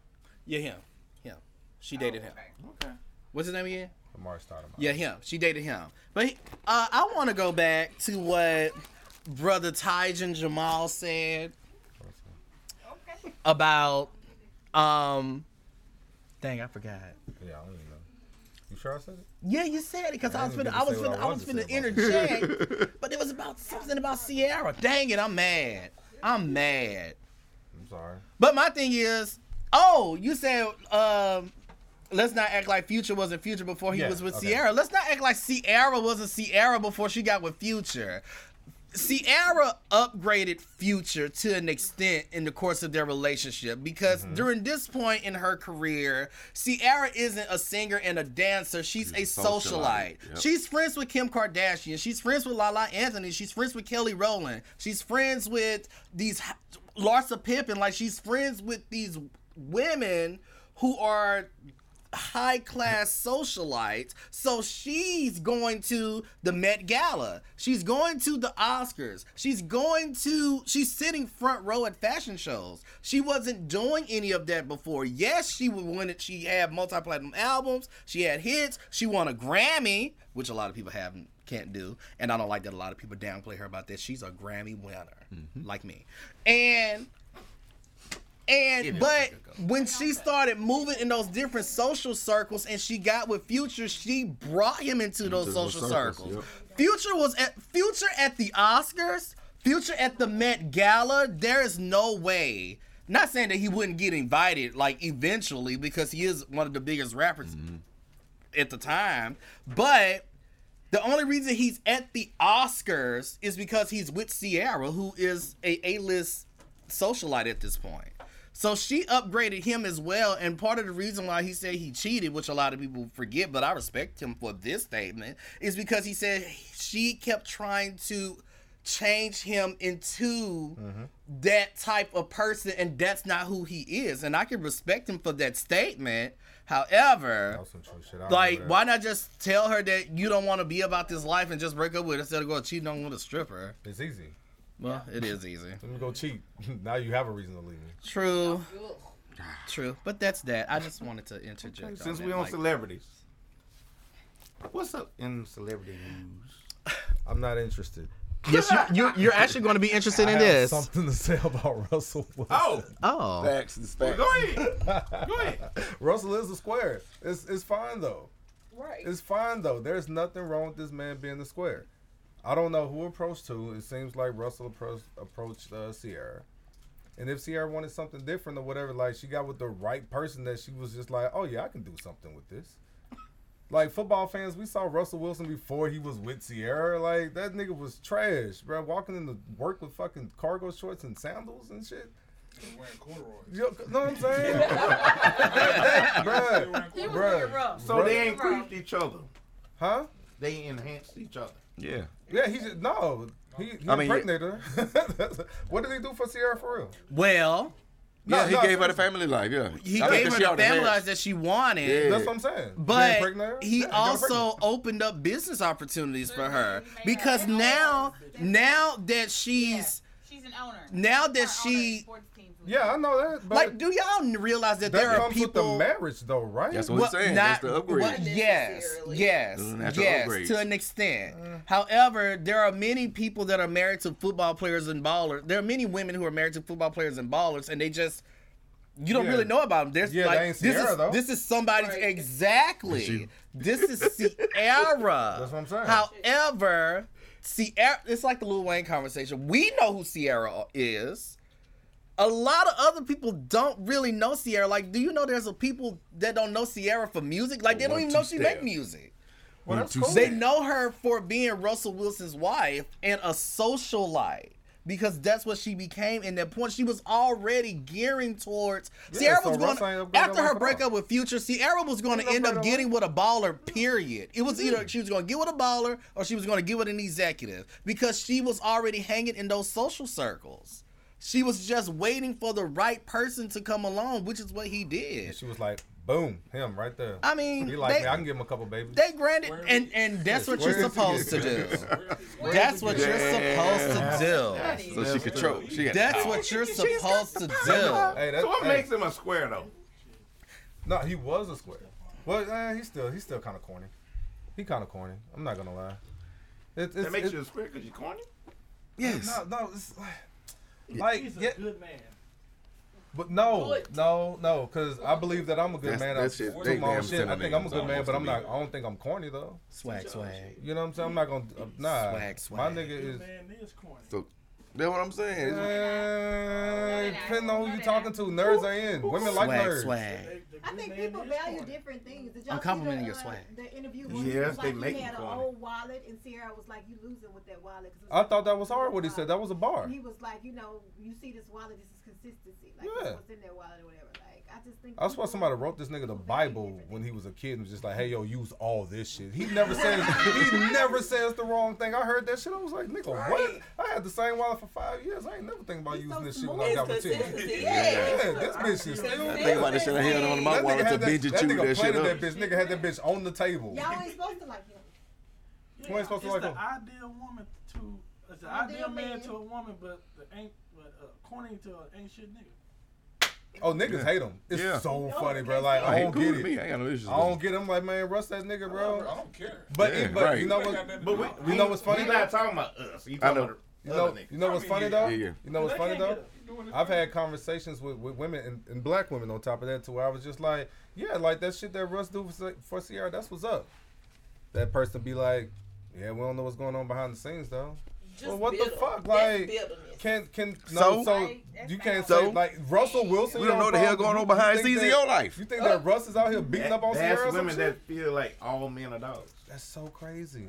Yeah, him. Him. She dated him. Okay. What's his name again? Amar Stoudemire. Yeah, him. She dated him. But he, uh, I want to go back to what brother Tyjan Jamal said about um. Dang, I forgot. Yeah, I don't even know. You sure I said it? Yeah, you said it because I, was finna, I was finna, I was finna interject, but it was about something about Ciara. Dang it, I'm mad. I'm mad. I'm sorry. But my thing is, oh, you said um, let's not act like Future wasn't Future before he Yeah, was with okay. Ciara. Let's not act like Ciara wasn't Ciara before she got with Future. Ciara upgraded Future to an extent in the course of their relationship because Mm-hmm. during this point in her career, Ciara isn't a singer and a dancer. She's, a socialite. Yep. She's friends with Kim Kardashian. She's friends with La La Anthony. She's friends with Kelly Rowland. She's friends with these Larsa Pippen. Like she's friends with these women who are high class socialites. So she's going to the Met Gala. She's going to the Oscars. She's going to she's sitting front row at fashion shows. She wasn't doing any of that before. Yes, she would win it. She had multi-platinum albums. She had hits. She won a Grammy, which a lot of people haven't can't do. And I don't like that a lot of people downplay her about that. She's a Grammy winner, mm-hmm. like me. And and but when she started moving in those different social circles and she got with Future, she brought him into those those social circles, circles. Future was at Future at the Oscars, Future at the Met Gala. There is no way. Not saying that he wouldn't get invited, like eventually, because he is one of the biggest rappers mm-hmm. at the time. But the only reason he's at the Oscars is because he's with Ciara, who is a A-list socialite at this point. So she upgraded him as well, and part of the reason why he said he cheated, which a lot of people forget, but I respect him for this statement, is because he said she kept trying to change him into mm-hmm. that type of person, and that's not who he is. And I can respect him for that statement. However, That was some true shit. I like, why not just tell her that you don't want to be about this life and just break up with her instead of going cheating on with a stripper? It's easy. Well, it is easy. Let me go cheat. now you have a reason to leave me. True. True. But that's that. I just wanted to interject. Since we that, on like- celebrities, what's up in celebrity news? I'm not interested. Yes, you, you, you're actually going to be interested I in have this. Something to say about Russell Wilson. Oh, Oh. Facts is facts. go ahead. Go ahead. Russell is a square. It's it's fine though. Right. It's fine though. There's nothing wrong with this man being the square. I don't know who approached who. It seems like Russell approached approached uh, Ciara. And if Ciara wanted something different or whatever, like she got with the right person that she was just like, oh yeah, I can do something with this. Like football fans, we saw Russell Wilson before he was with Ciara. Like that nigga was trash, bro. Walking into work with fucking cargo shorts and sandals and shit. You know what I'm saying? bruh, He was bruh. So bruh. they increased each other. Huh? They enhanced each other. Yeah. Yeah, he just no. He, he I mean, impregnated her. what did he do for Ciara for real? Well, Yeah, No, he no, gave her the family life. Yeah, he I mean, gave 'cause her the family life that she wanted. Yeah. That's what I'm saying. But impregnated he Yeah, he also opened up business opportunities for her because now, now that she's She's an owner. now that she, Yeah, I know that. But like, do y'all realize that, that there are comes with people? the marriage, though, right? That's what I'm saying. That's the upgrade. well, yes, mm, yes, Those are natural yes, upgrades. to an extent. Uh. However, there are many people that are married to football players and ballers. There are many women who are married to football players and ballers, and they just you don't Yeah. really know about them. There's Yeah, like they ain't this Ciara, is though. this is somebody's exactly. This is Ciara. That's what I'm saying. However, Ciara, it's like the Lil Wayne conversation. We know who Ciara is. A lot of other people don't really know Ciara. Like, do you know there's a people that don't know Ciara for music? Like, they don't even know she make music. Well, that's cool. They know her for being Russell Wilson's wife and a socialite because that's what she became. And that point, she was already gearing towards. Yeah, Ciara so was Russ going ain't after her her life at breakup with Future. Ciara was going to end up upgraded her getting with a baller. Period. It was either she was going to get with a baller or she was going to get with an executive because she was already hanging in those social circles. She was just waiting for the right person to come along, which is what he did. And she was like, boom, him right there. I mean, he like they- me. I can give him a couple babies. They granted, and and that's what you're Where is he? supposed to do. That's what you're supposed to do. So she control. She got That's power. what you're supposed to do. Hey, that's, So what hey. makes him a square though? No, he was a square. Well, eh, he's still he's still kind of corny. He kind of corny. I'm not gonna lie. It, it's, That makes it- you a square because you're corny. Yes. No, no, it's like, like He's a yeah, good man. but no, no, no, because I believe that I'm a good That's- man. that I shit- do they damn shit. I think I'm a good man, but I'm not. I don't think I'm corny though. Swag, swag. You know what I'm saying? I'm not gonna. Uh, nah, Swag, swag. my nigga is. Man is corny. So that's what I'm saying. Uh, depending on who you're talking to, nerds are in. Women like nerds. swag. I think people value different things. Did y'all I'm see complimenting the, your uh, swag. The interview. Yes, where he was they like make he it had an old wallet, and Ciara was like, "You losing with that wallet." 'cause it I was thought that was hard. What he said. That was a bar. He was like, you know, you see this wallet, this is consistency. Like Yeah. what's in that wallet or whatever. Like I just think. I swear somebody wrote this nigga the Bible when he was a kid and was just like, "Hey, yo, use all this shit." He never says he never says the wrong thing. I heard that shit. I was like, "Nigga, what?" I had the same wallet for five years. I ain't never think about using this shit when I got with you. consistency, Yeah, yeah. this bitch is still. I think about the shit I had on my That nigga wallet to had that- binge and that chew nigga that shit planted up. that bitch. Nigga had that bitch on the table. Y'all ain't supposed to like him. Who ain't supposed to it's like the him? ideal woman to it's the Ideal ideal man man. to a woman, but the ain't but uh, corny to an ain't shit nigga. Oh, niggas hate him. It's Yeah. so funny, bro. Like Oh, I don't get with it. me. I ain't got no issues I don't get him. Like man, Russ that nigga, bro. I don't care. But, Yeah, but right. you know what? got nothing to But do we, with. You know what's funny We not talking about us. You I talking know. about You know, you know what's I funny mean, though? yeah, yeah. You know what's funny though? get it. Doing it I've had conversations with, with women and, and black women on top of that too, where I was just like, yeah, like that shit that Russ do for, for Ciara, that's what's up. That person be like, yeah, we don't know what's going on behind the scenes though. Just well, what the fuck, like, bitterness. can can So? no, so Right, that's you can't So? say like Russell Wilson. We don't know the hell going on behind you think scenes in your life. You think that Russ is out here beating up on That's Ciara? or some women that feel like all men are dogs. That's so crazy.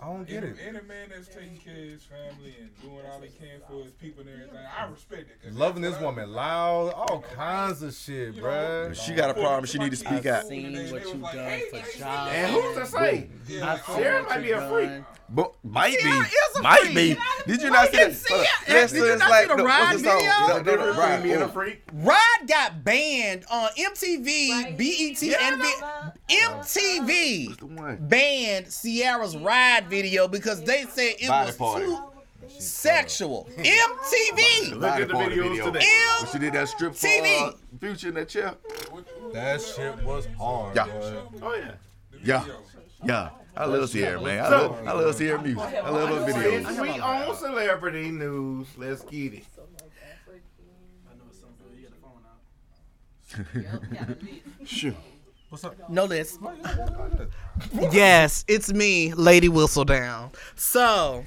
I don't get Any, it. any man that's taking care of his family and doing all he can for his people and everything, I respect it. Loving that's this what I- woman loud, all kinds of shit, You know, bruh. She got a problem. She need to speak out. Seen They- what they you was like, done hey, for hey, John. And who's to say? Yeah, I seen Ciara what might you be a freak. done. But might be, Ciara is a might freak. be. Did you not see that? see it. Yes, Did you it's not like see the no, ride what's the song? video? No, no, no, Difference between right, being a freak. Rod got banned on MTV, Right. BET, Yeah, and V- MTV What's the one? banned Ciara's ride video because they said it Body was party. too sexual. MTV. Look at the videos video. today. When she did that strip for uh, Future in that chair. That shit was hard, Yeah. boy. Oh yeah. Yeah, yeah. I love Ciara, man. I love, I love Ciara music. I love her videos. Since we own celebrity news, let's get it. I know it's something. You got the phone out. Sure. What's up? No list. Yes, it's me, Lady Whistledown. So,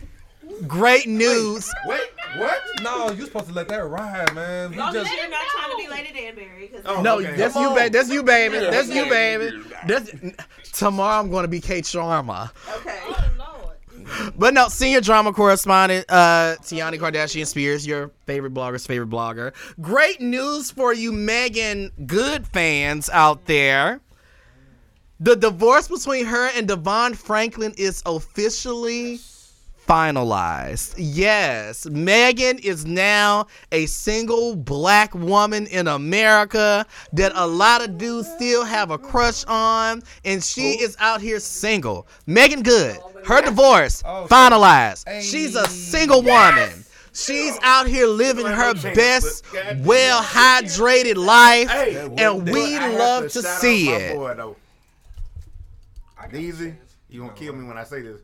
great news. Wait, what? No, you're supposed to let that ride, man. You Long as just you're not trying to be Lady Danbury. Oh, No, okay. that's you, on. baby. That's you, baby. Yeah. That's you, baby. That's, tomorrow I'm going to be Kate Sharma. Okay. But no, senior drama correspondent, uh, Tiani Kardashian Spears, your favorite blogger's favorite blogger. Great news for you, Meagan Good fans out there. The divorce between her and DeVon Franklin is officially finalized. Yes, Meagan is now a single black woman in America that a lot of dudes still have a crush on, and she is out here single. Meagan Good, her divorce finalized. She's a single woman. She's out here living her best, well hydrated life, and we love to see it. Boy, though. Deezy, you gonna kill me when I say this.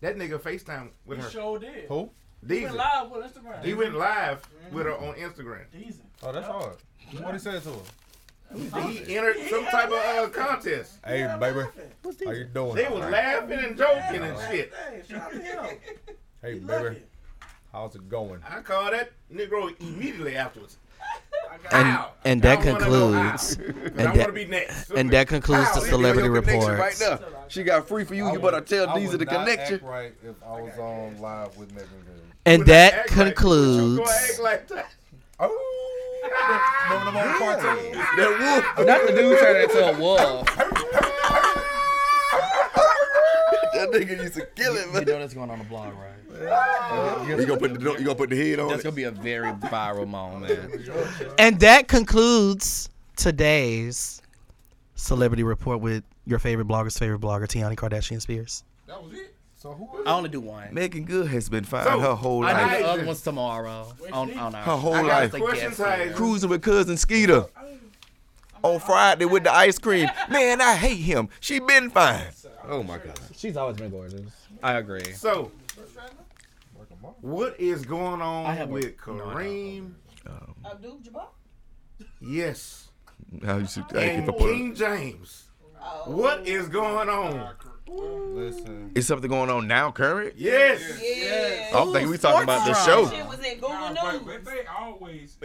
That nigga FaceTime with He her. sure did. Who? He went live with Instagram. He went live with her on Instagram. Easy. Oh, that's hard. What he said to her? He entered some type of uh, contest. Hey, baby. How you doing? They was laughing and joking and shit. Hey, baby. How's it going? I called that Negro immediately afterwards. And, How? and that I wanna know how. concludes 'Cause I and that, be next. and that concludes How? the celebrity report. Right now. She got free for you. I You better tell I Deezy would the connection. act right if I was on live with Meagan Good. And that concludes. Go act like that. Remember oh. them old? That wolf. Not the dude turned into a wolf. That nigga used to kill it, You man. know that's going on the blog, right? You gonna put the you gonna put the head on That's it. gonna be a very viral moment. And that concludes today's celebrity report with your favorite blogger's favorite blogger, Tiani Kardashian Spears. That was it. So who? I only do one. Meagan Good has been fine So, her whole I life. do the other ones tomorrow on, on our Her whole I life. a question, Ty. Cruising with cousin Skeeter on Friday with the ice cream. Man, I hate him. She been fine. Oh my god. She's always been gorgeous. I agree. So, what is going I on have a- with no, I don't. Kareem? Abdul um, uh, Jabbar? Yes. How you should And for. King James. Oh. What is going on? Listen. Is something going on now, current? Yes. Yeah. I'm thinking we talking about the show. Shit was in Google Nah, News. but they always.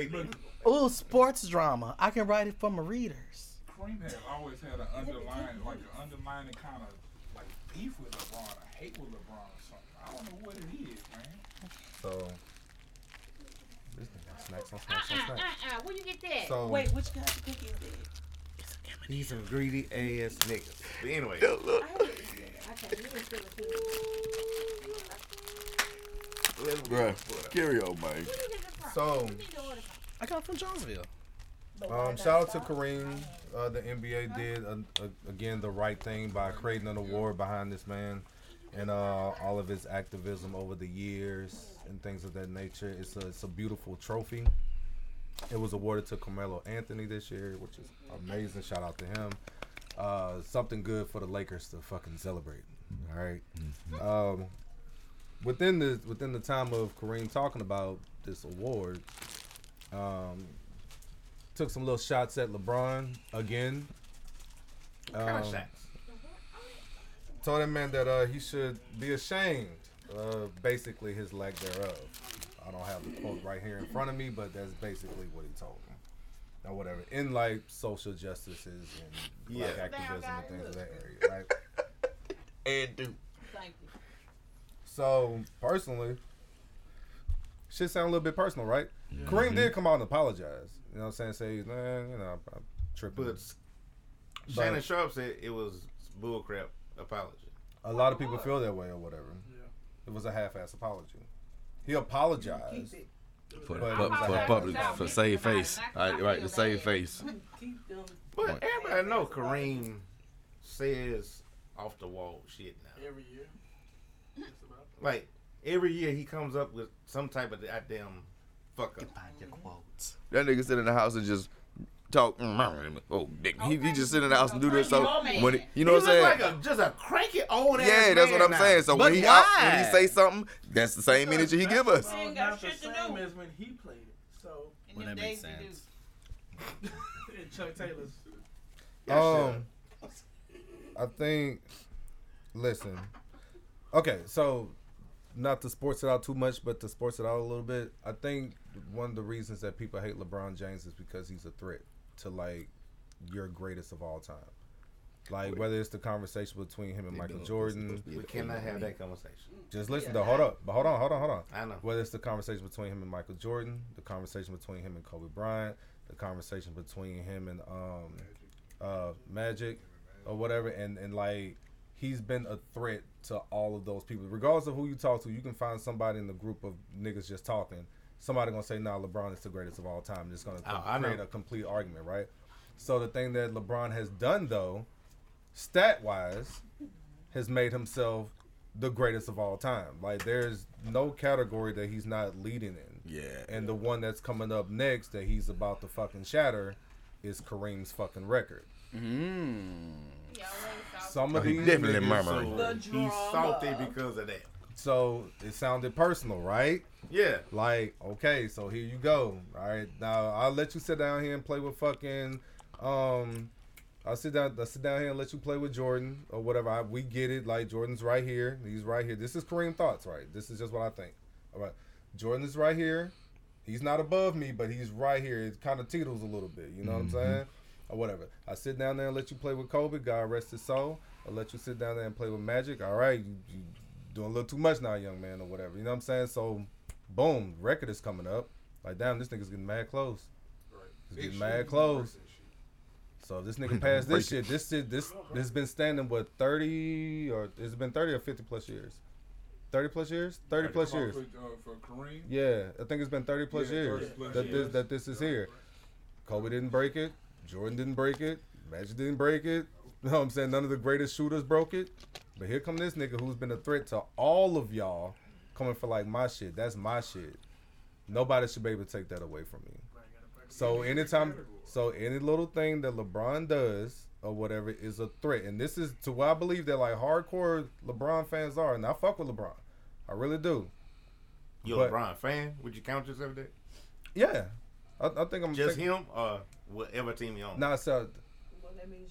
Ooh, sports drama. I can write it for my readers. Kareem has always had an underlying, like an underlying kind of like beef with LeBron, a hate with LeBron or something. I don't know what it is, man. So. This nigga snacks on snacks Uh-uh, uh-uh. Where you get that? So. Wait, which kind of cookie is it? These some greedy ass niggas. But anyway, I can't even feel it. Bruh, carry on, man. So. I got from Jonesville. Um, shout out to Kareem. Uh, the NBA did uh, uh, again the right thing by creating an award behind this man and uh, all of his activism over the years and things of that nature. It's a it's a beautiful trophy. It was awarded to Carmelo Anthony this year, which is amazing. Shout out to him. Uh, something good for the Lakers to fucking celebrate. All right. Um, within the within the time of Kareem talking about this award, um, took some little shots at LeBron again. what kind of Um, shots? Told that man that uh, he should be ashamed of basically his lack thereof. I don't have the quote right here in front of me, but that's basically what he told him. Or whatever. In like social justices and black Yeah. activism and things of that area, right? And do. Thank you. So personally, shit sound a little bit personal, right? Kareem mm-hmm. did come out and apologize. You know what I'm saying? Say, man, you know, I'm, I'm tripping. But Shannon Sharpe said it was bullcrap apology. a lot of people feel that way or whatever. Yeah. It was a half-ass apology. He apologized. For, but it for, was a for public, for save face. Right, right, to save face. But everybody know Kareem says off the wall shit now. Every year. Like every year he comes up with some type of goddamn fuck up. That nigga sit in the house and just talk. mm, Oh, dick. He, he just sit in the house and do this. So when he, you know he what I'm saying? like a, just a cranky old ass yeah, that's what I'm now. saying. So when he out, when he say something, that's the same energy he give us. So it's not the same as when he played it. So Well, that makes sense. Chuck Taylor's. Um, I think. Listen. Okay, so not to sports it out too much, but to sports it out a little bit. I think one of the reasons that people hate LeBron James is because he's a threat to like your greatest of all time. Like whether it's the conversation between him and Michael Jordan. We cannot have that conversation. Just listen to Hold up. But hold on, hold on, hold on. I know. Whether it's the conversation between him and Michael Jordan, the conversation between him and Kobe Bryant, the conversation between him and um uh Magic or whatever, and, and like he's been a threat to all of those people. Regardless of who you talk to, you can find somebody in the group of niggas just talking. Somebody gonna say, nah, LeBron is the greatest of all time. It's gonna Oh, create a complete argument, right? So the thing that LeBron has done though, stat wise, has made himself the greatest of all time. Like there's no category that he's not leading in. Yeah. And the one that's coming up next that he's about to fucking shatter is Kareem's fucking record. Mm. Some of he these definitely niggas- murmuring. The He's salty because of that. So it sounded personal, right? Yeah. Like, okay, so here you go. All right, now I'll let you sit down here and play with fucking. Um, I'll sit down. I'll sit down here and let you play with Jordan or whatever. I, we get it. Like Jordan's right here. He's right here. This is Kareem thoughts, right? This is just what I think. All right, Jordan is right here. He's not above me, but he's right here. It kind of teeters a little bit. You know what I'm Mhm. saying? Or whatever. I sit down there and let you play with Kobe. God rest his soul. I'll let you sit down there and play with Magic. All right, you, you doing a little too much now, young man, or whatever. You know what I'm saying? So, boom, record is coming up. Like, damn, this nigga's getting mad close. Right. He's getting mad close. So if this nigga passed this shit. This shit, this this has been standing what thirty or it's been thirty or fifty plus years. Thirty plus years. Thirty plus For, years. uh, for Kareem. Yeah, I think it's been 30 plus Yeah, years 30 plus that years. this that this is here. Kobe didn't break it. Jordan didn't break it. Magic didn't break it. You know what I'm saying? None of the greatest shooters broke it. But here come this nigga who's been a threat to all of y'all coming for like my shit. That's my shit. Nobody should be able to take that away from me. So anytime so any little thing that LeBron does or whatever is a threat. And this is to what I believe that like hardcore LeBron fans are. And I fuck with LeBron. I really do. You a LeBron fan? Would you count yourself that? Yeah, I, I think I'm Just think- him or whatever team you on? Nah, so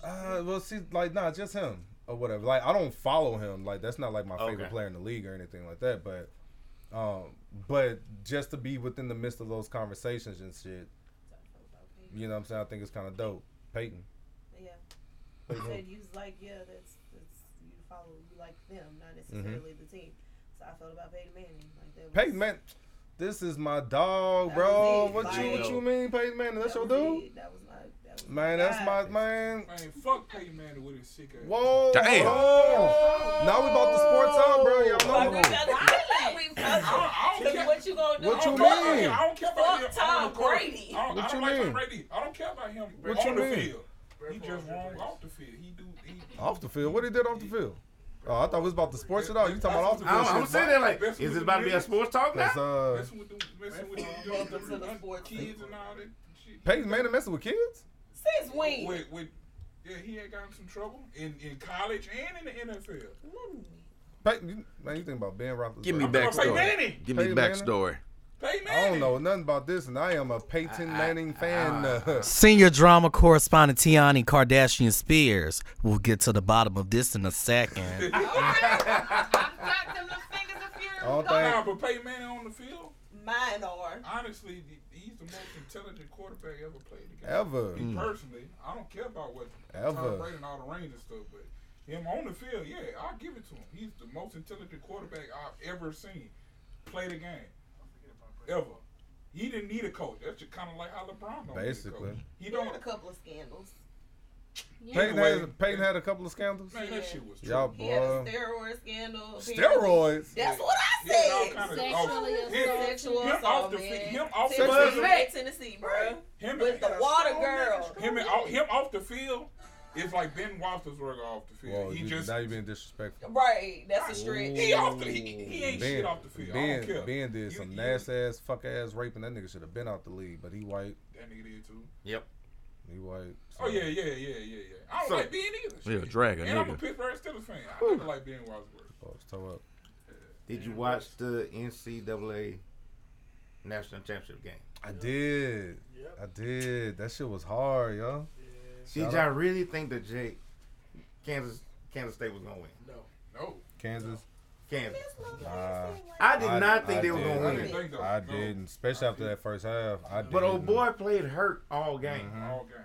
uh, well, see, like, nah, just him or whatever. Like, I don't follow him. Like, that's not like my favorite Okay. player in the league or anything like that. But, um, but just to be within the midst of those conversations and shit, you know what I'm saying? I think it's kind of dope. Peyton. Yeah. Peyton You said you was like, yeah, that's that's you follow you like them, not Mm-hmm. necessarily the team. So I felt about Peyton Manning. Like that was, Peyton Man, this is my dog, bro. was it. What you what you mean, Peyton Manning? That's that your dude? it. That was my that was Man, that's my man. Man, fuck Peyton Manning with his sick ass. Whoa, Damn. whoa. Now we about to sports out, bro. Y'all Like, know. we gotta like, we Cause what you gonna do? What you I don't- mean? I don't care about him Fuck Tom on the. Brady. I don't, What I don't you like mean? Tom Brady. I don't care about him What on you the mean? field. He just wrong off the field. He do. He, Off the field. What he did off the field? Oh, I thought it was about the sports at all. You talking about all the field? I'm, I'm shit, saying that like, is it about to be a sports talk now? Cause, uh, messing with the messing with the, the, the, the the sports. kids and all that shit. Peyton Manning messing with kids? Since when? With, with, yeah, he had gotten some trouble in, in college and in the NFL. Peyton, man, you think about Ben Roethlisberger? Give me I'm talking backstory. Manning. Give me Peyton Manning? I don't know nothing about this, and I am a Peyton Manning fan. Senior drama correspondent Tiani Kardashian Spears. We'll get to the bottom of this in a second. I don't Nah, think. but Peyton Manning on the field, Mine are. honestly, he's the most intelligent quarterback ever played the game. Ever. Me Mm. personally, I don't care about what Ever. Tom Brady and all the range and stuff, but him on the field, yeah, I'll give it to him. He's the most intelligent quarterback I've ever seen play the game. Ever. He didn't need a coach. That's just kind of like how LeBron don't Basically. need a coach. He He don't. had a couple of scandals. Peyton Anyway. had, Peyton had a couple of scandals. Man, that shit was Y'all He had a steroid scandal. Steroids. That's what I He had all said. kind of Sexually oh, assault. Sexual him off the man. field. Him off the field. Tennessee, bro. Him With the water girl. Him and him off the field is like Ben Roethlisberger off the field. Whoa, he you, just now you being disrespectful. Right, that's a stretch. he off the he, he ain't Ben, shit off the field. I Ben, don't care. ben did You- some you- nasty ass, fuck ass raping. That nigga should have been out the league, but he white. That nigga did too. Yep. He white. Oh yeah, yeah, yeah, yeah, yeah. I don't So- like Ben either. Yeah, shit. drag a And I'm a nigga. Pittsburgh Steelers fan. I never like Ben Roethlisberger. Oh, it's toe up. Did you watch the NCAA national championship game? I did. I did. That shit was hard, yo. Did Shout y'all really think that Jake Kansas Kansas State was gonna win? No, no. Kansas? Kansas. Nah. I did not think I they were gonna win. I didn't so. I didn't, especially after that first half. I But old didn't. boy played hurt all game. Mhm. All game.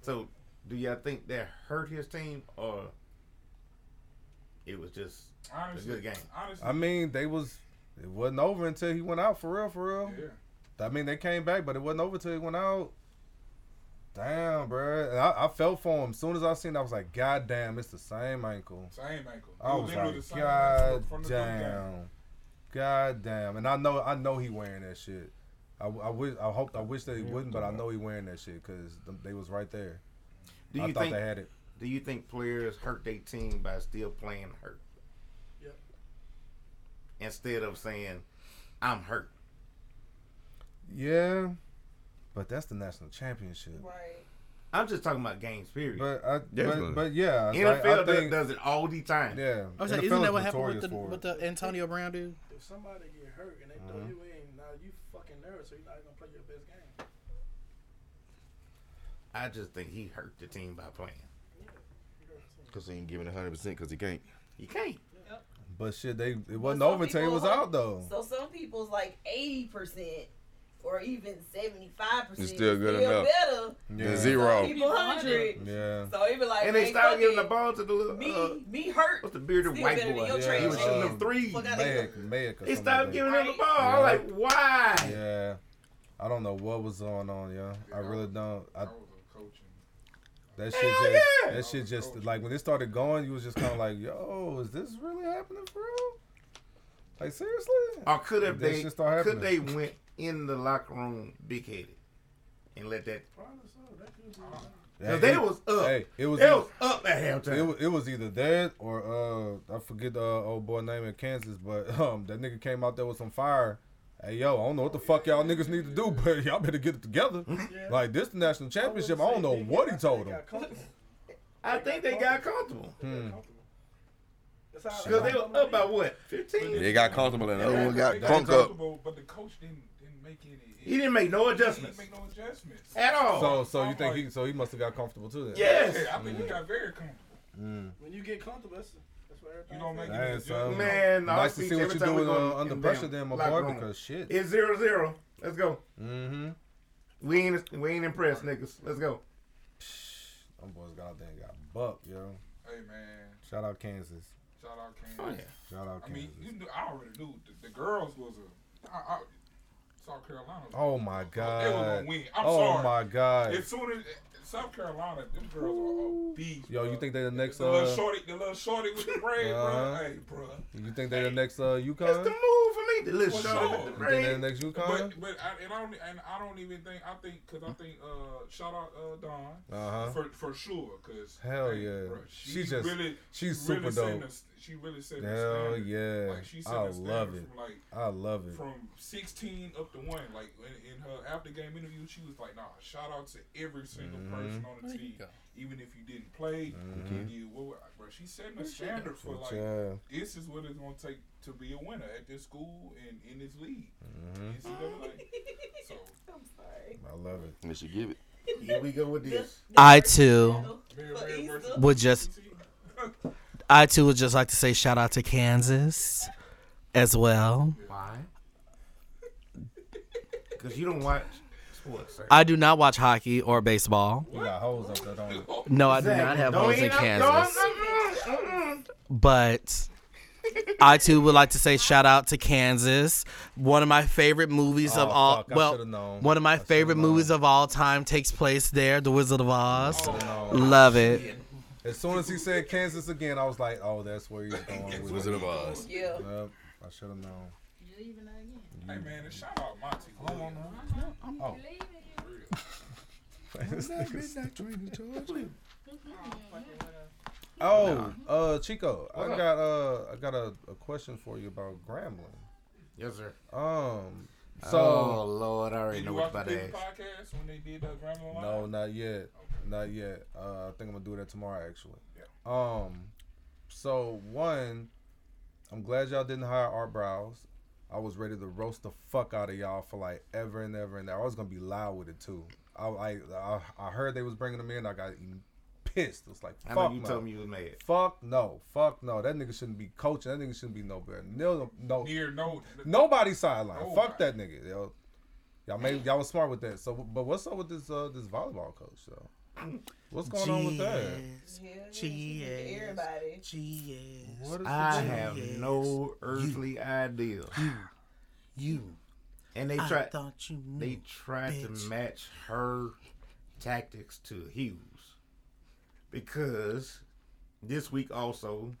So Do y'all think that hurt his team or it was just Honestly, a good game? honestly, I mean, they was it wasn't over until he went out for real, for real. Yeah. I mean, they came back, but it wasn't over until he went out. Damn, bro. And I, I felt for him. As soon as I seen, it, I was like, God damn, it's the same ankle. Same ankle. I It was literally like, the God ankle from the Duke game. damn, God damn. And I know, I know he wearing that shit. I, I wish, I hope, I wish that he wouldn't, but I know he wearing that shit because they was right there. Do I you thought think they had it. Do you think players hurt their team by still playing hurt? Yep. Instead of saying, "I'm hurt." Yeah, but that's the national championship. Right. I'm just talking about games, period. But I, but, but yeah, I- NFL I does- think- does it all the time. Yeah, I was like, isn't that what happened with the with the Antonio Brown dude? If somebody get hurt and they throw Mhm. you in, now you fucking nervous, so you're not gonna play your best game. I just think he hurt the team by playing. Because he ain't giving 100% because he can't. He can't. Yep. But shit, they it wasn't over until he people was out though. So some people's like eighty percent or even seventy five percent. It's still good enough. better. Than zero. Some people hundred. Yeah. So even like, and they hey, started giving the ball to the little Me, uh, me hurt. what's the bearded Still white boy? your Yeah, trash he was can. shooting them threes. Fuck outta here. Mayak, Mayak They something giving him the ball. I was like, why? Yeah, I don't know what was going on, yo. I really don't. I, that shit Hell just, yeah. that shit just like when it started going, you was just kind of like, yo, is this really happening for real? Like seriously? Or could have That they shit start could they went in the locker room big headed and let that Hey, they was up. Hey, it was They either- was up at halftime. It was, it was either that or uh, I forget the uh, old boy name in Kansas, but um, that nigga came out there with some fire. Hey yo, I don't know what the fuck y'all niggas need to do, but y'all better get it together. Like this the national championship. I don't know what he told them. I think they got comfortable. Hmm. Because they were up by what? 15? They got comfortable and the other one got crunk up. comfortable, But the coach didn't didn't make any. He didn't make no adjustments. He didn't make no adjustments At all. So so you think he so he must have got comfortable too then? Yes. Yeah, I think he got very comfortable. Mm. When you get comfortable, that's, that's what everything. You don't make Hey, any son. adjustments. Man, Nice our to see what every you're time we doing, go uh, under the pressure damn then, my boy, because shit. It's zero zero. Let's go. Mm-hmm. We ain't we ain't impressed, niggas. Let's go. Them boys got out there and got bucked, yo. Hey man, Shout out Kansas. shout out Kansas. Oh, yeah. Shout out Kansas. I mean, Kansas. you knew, I already knew the, the girls was a. I, I, South Carolina. Oh my god. They were gonna win. I'm oh sorry. my god. As soon as South Carolina, them girls are a beast. Yo, you think they the next The little uh shorty, the little shorty with the braid, Uh-huh. bro. Hey, bro. you think they the next uh UConn? That's the move for me. The little For shorty sure. with the You think they the next UConn? But but I, and I don't and I don't even think I think because I think uh shout out uh Dawn Uh-huh. for for sure because Hell yeah. bro, She she just- really she's really super setting dope. the- she really set the Hell standard. yeah. Like she set I the love it. From like I love it. from 16 up to one. Like in, in her after game interview, she was like, "Nah, shout out to every single Mhm. person on the There team, even if you didn't play, Mhm. you did what, bro." She's setting a standard for like Yeah. this is what it's gonna take to be a winner at this school and in this league. Mhm. NCAA. So I'm sorry. I love it. They should give it. Here we go with this. I too Mary Red versus would just I too would just like to say shout out to Kansas as well. Why? Because you don't watch sports. I do not watch hockey or baseball. You got hoes up there, don't you? No, I do not have hoes in Kansas. But I too would like to say shout out to Kansas. One of my favorite movies of Oh, all fuck, I well, known. one of my I should've favorite known. movies of all time takes place there, The Wizard of Oz. Love it. As soon as he said Kansas again, I was like, oh, that's where he's going with Wizard it. of Oz. Yeah. Yep, I should have known. You leaving that again? Hey man, and shout out Monty. Hold on now. Oh. This nigga's- Oh, uh, Chico, I What up? got uh, I got a, a question for you about Grambling. Yes, sir. Um, so oh Lord, I already Did know you what watch about the to big podcast when they did that Grambling no, not yet, not yet. Uh, I think I'm gonna do that tomorrow, actually. Yeah. Um, so one, I'm glad y'all didn't hire Art Briles. I was ready to roast the fuck out of y'all for like ever and ever and ever. I was gonna be loud with it too. I I, I, I heard they was bringing them in. I got pissed. It was like, I fuck know you no. told me you was mad. Fuck no, fuck no. That nigga shouldn't be coaching. That nigga shouldn't be no better. No, no, Near no. nobody sideline. Nobody. Fuck that nigga. Yo. Y'all made y'all was smart with that. So, but what's up with this uh this volleyball coach though? What's going on with that? Cheers. Everybody. Cheers. What is I have no earthly idea. You. And they tried. thought you knew, They tried bitch. to match her tactics to Hue's because this week also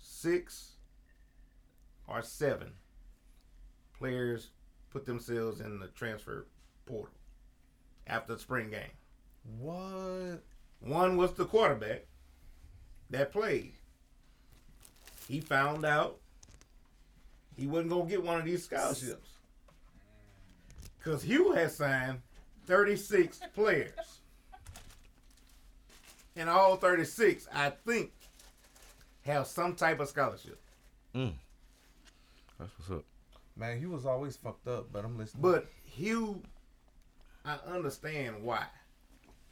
six or seven players put themselves in the transfer portal after the spring game. What? One was the quarterback that played. He found out he wasn't gonna get one of these scholarships because Hue had signed 36 players, and all 36, I think, have some type of scholarship. Mm. That's what's up. Man, he was always fucked up, but I'm listening. But Hue, I understand why.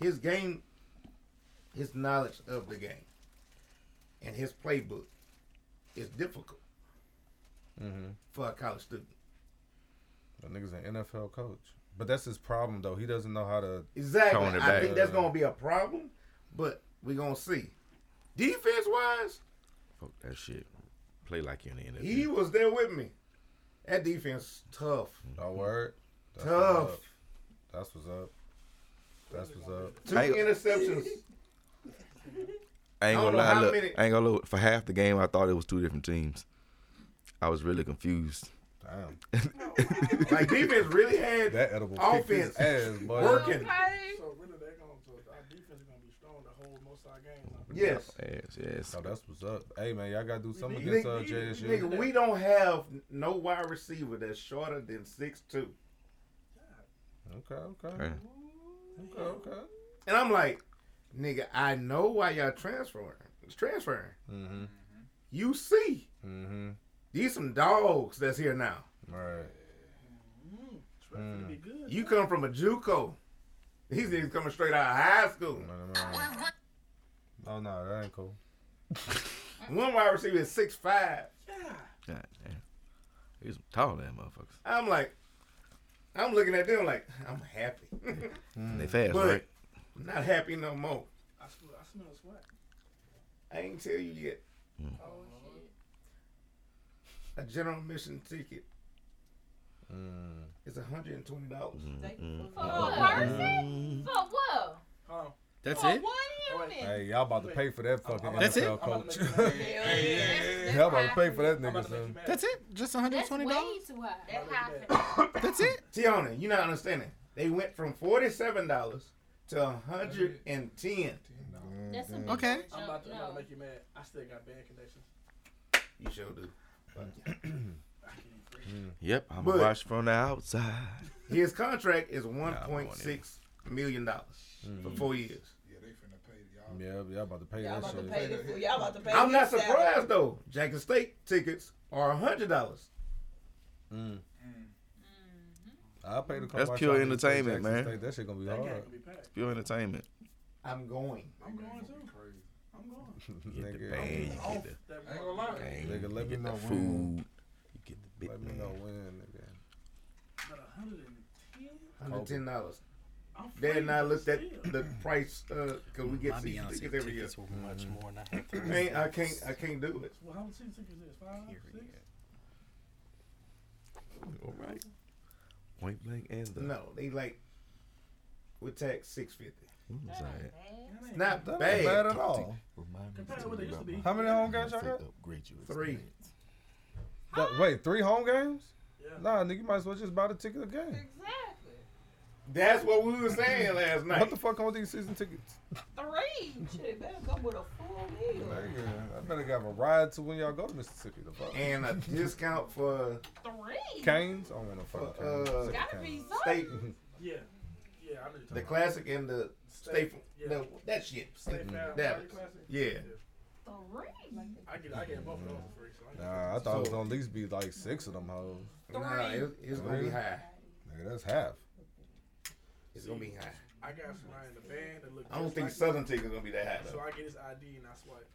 His game, his knowledge of the game, and his playbook is difficult mm-hmm. for a college student. that nigga's an NFL coach. But that's his problem, though. He doesn't know how to Exactly. I back. think that's going to be a problem, but we're going to see. Defense wise, Fuck that shit. Play like you're in the NFL. he was there with me. That defense tough. Oh, word? That's Tough. What's. That's what's up. That's what's up. Two interceptions. I ain't gonna know lie. Look, many- I ain't gonna look. For half the game, I thought it was two different teams. I was really confused. Damn. like defense really had That edible offense ass, boy. working. So really, they're going to our defense is going to be strong to hold most of our games. huh? Yes. Yes, yes. Oh, that's what's up. Hey, man, y'all got to do something Nigga, against uh, JSU. nigga, we don't have no wide receiver that's shorter than six two. Okay, okay. Hey. Okay, okay. And I'm like, nigga, I know why y'all transferring. It's transferring. Mm-hmm. You see, Mm-hmm. these some dogs that's here now. Right. Be good. You come from a JUCO. These niggas coming straight out of high school. Oh, no, that ain't cool. One wide receiver is six five. God damn. He's tall, that motherfuckers. I'm like, I'm looking at them like, I'm happy. Mm, they fast, but right? I'm not happy no more. I smell, I smell sweat. I ain't tell you yet. Mm. Oh, shit. A general admission ticket Mm. is hundred and twenty dollars. Mm, for a person? For what? Oh. That's For it? one human? Hey, y'all about to pay for that fucking That's it? NFL coach. y'all about to pay for that nigga, son. That's it? Just $120? way too high. That's high. That's it? Tiana, you're not understanding. They went from forty-seven dollars to hundred and ten. That's a big Okay. I'm about to, I'm about to make you mad. I still got bad connections. You sure do. Hmm. Yep, I'm But- a watch from the outside. His contract is one point six million dollars hmm. for four years. Yeah, y'all about to pay Y'all that about to shit. pay this. Y'all about to pay. I'm not his salary. surprised though. Jackson State tickets are hundred dollars. Mm. I'll pay to come That's pure y'all niggas play entertainment, man. State. That shit gonna be That hard. be packed. Pure entertainment. I'm going. I'm going too. I'm going. You get the bag, you get the I ain't gonna lie. game, Nigga, you me get know the when. food, you get the big Let me know when, nigga. But 110? Hundred ten dollars. I'm Dad and I looked at the price uh, because we get My season Beyonce tickets every year. tickets were much mm-hmm. more than I had to I, I can't. I can't do it. Well, how much season tickets is this? Five? Six? All right. Point blank and the. No, they like with tax six fifty. What was that? It's not That bad. ain't bad at all. Remind Compared to to what they used to be. How many home games y'all favorite got? upgrade you Three. experience. That- wait, three home games? Yeah. Nah, nigga, you might as well just buy the ticket again. Exactly. That's what we were saying last night. What the fuck on with these season tickets? Three. Shit, better come with a full meal. Nigga, I better have a ride to when y'all go to Mississippi. The fuck. and a discount for Three. Canes? I don't want no for fucking Canes. uh, Gotta be something. state, Yeah. Yeah, I know you're the talking classic and the staple, Yeah. the, that shit. State Fair, That Party yeah. Three. I get, I get both of those for free. So I Nah, I thought it was gonna at least be like six of them hoes. Nah, it, it's gonna be high. Nigga, that's half. It's gonna be high. I got somebody in the band that look. I don't just think like Southern tickets gonna be that high So. I get his ID and I swipe.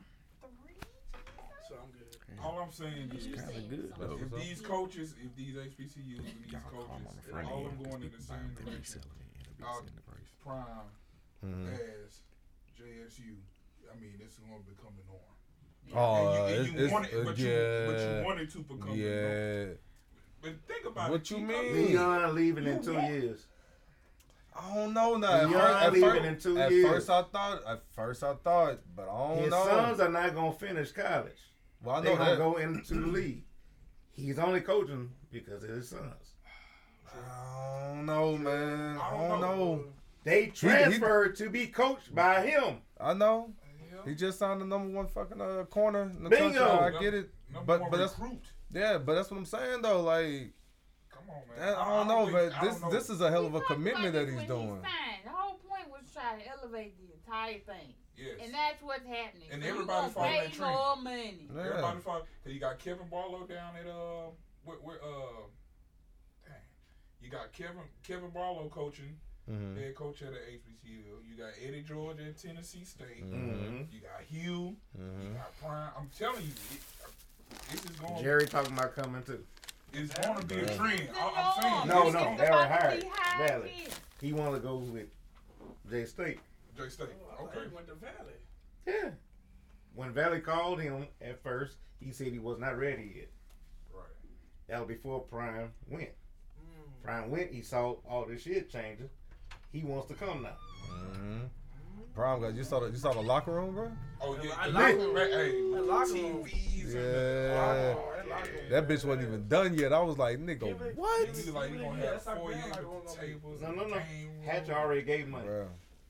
So I'm good. All I'm saying is, Kind of good though. if these coaches, if these HBCUs and these Y'all call my coaches, friend all of them going in the same buy them, they direction, reselling it, and they send the price. prime Mhm. as JSU, I mean, this is going to become the norm. Oh, and you, and it's, you it's, want it, but, yeah, you, but you wanted to become the norm. yeah. But think about What it. What you Chico. mean? Deion leaving in two years. I don't know now. At first, at leaving first, in two at years. first I thought. At first I thought, but I don't His know. His sons are not gonna finish college. Well, I They're know gonna go into the league. He's only coaching because of his sons. I don't know, man. I don't, know. They He- he- transferred to be coached by him. I know. He just signed the number one fucking uh, corner in the Bingo. country. I get it, Number but one but that's yeah, but that's what I'm saying though. Like, Come on, man. that, I I don't know, think- but this know. this is a hell of a commitment that he's when he doing. The whole point was to try to elevate the entire thing. Yes. And that's what's happening. And So everybody gonna following that trend. more money. Yeah. Everybody follow. Cause you got Kevin Barlow down at uh, where, where uh, dang, you got Kevin Kevin Barlow coaching, Mhm. head coach at the HBCU. You got Eddie George at Tennessee State. Mhm. You got Hue. You Mhm. got Prime. I'm telling you, it, this is going. Jerry talking about coming too. It's going to be a Yeah. trend. I, I'm saying. No, no, gonna- they were hired. Valley. He want to go with J State. J State. Oh, Okay. He went to Valley. Yeah. When Valley called him at first, he said he was not ready yet. Right. That was before Prime went. Mm. Prime went, he saw all this shit changing. He wants to come now. hmm Prime guys, you saw the you saw the locker room, bro. Oh yeah. I the like locker room, Hey, That locker the room. TVs and the- Yeah. Oh, that locker room. That bitch wasn't even done yet. I was like, nigga, what? Niggas like you gonna Yeah, have that's how four grand years locker room with the gonna be. tables. No, and no, the no. game room. Hatcher already gave money. Bro.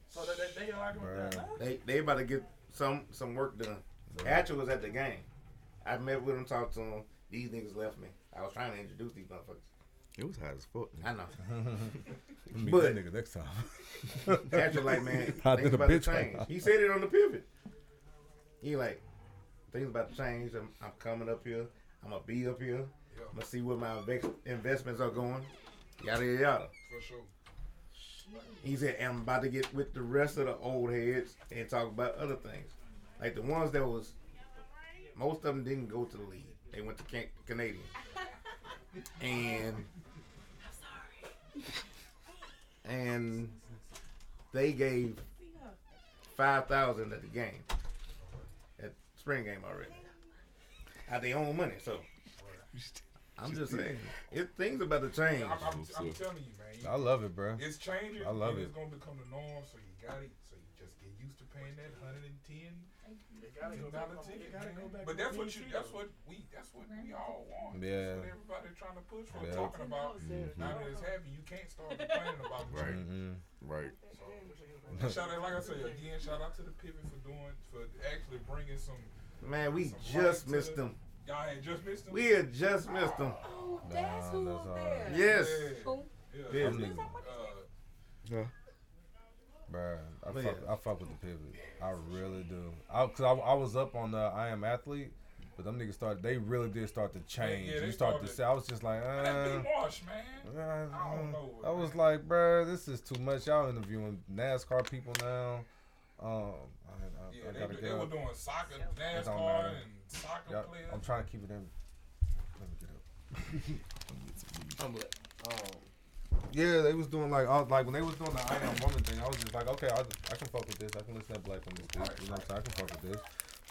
So that they, they locker room Right. down now? They they about to get some some work done. Hatcher was at the game. I met with him, talked to him. These niggas left me. I was trying to introduce these motherfuckers. It was hot as fuck. I know. Meet But- that nigga next time. Hatcher like, man, I things about to bitch right change. now. He said it on the pivot. He like, things about to change. I'm, I'm coming up here. I'm gonna be up here. I'm gonna see where my investments are going. Yada yada yada. For sure. He said, I'm about to get with the rest of the old heads and talk about other things. Like the ones that was, most of them didn't go to the league. They went to can- Canadian. And, and they gave 5000 at the game, at spring game already. Out their own money, so. I'm just saying, it things about to change. I'm, I'm, I'm telling you, man. I love it, bro. It's changing. I love and it. It's gonna become the norm. So you got it. So you just get used to paying that hundred and ten They gotta go back. dollar ticket. gotta go back. But that's what you. That's what we. That's what we all want. Yeah. That's what everybody trying to push for. Yeah. Talking about. Mhm. Now that it's happening, you can't start complaining about it. Right. Mhm. Right. And shout out, like I said again, shout out to the pivot for doing, for actually bringing some. Man, we some just light missed the- them. Y'all had just missed them. We had just missed them. Oh, that's Nah, who that's was all there. right. Yes. Who? Yeah. Yeah. Uh, Yeah. Bruh, I fuck, yeah. I fuck with the pivot. I really do. I, cause I, I was up on the I am athlete, but them niggas started. They really did start to change. yeah, they you start to started- say, I was just like, and that uh, wash, man. uh, I don't know. I was like, bruh, this is too much. Y'all interviewing NASCAR people now. Um, I, I, Yeah, I they, gotta they get were doing soccer, It don't NASCAR, matter. and soccer Yeah, players. I'm trying to keep it in. Let me get up. I'm like, Um, yeah, they was doing like, was, like when they was doing the I am woman thing, I was just like, okay, I, I can fuck with this. I can listen to Black Women's Speak. You know what I'm saying? I can fuck with this.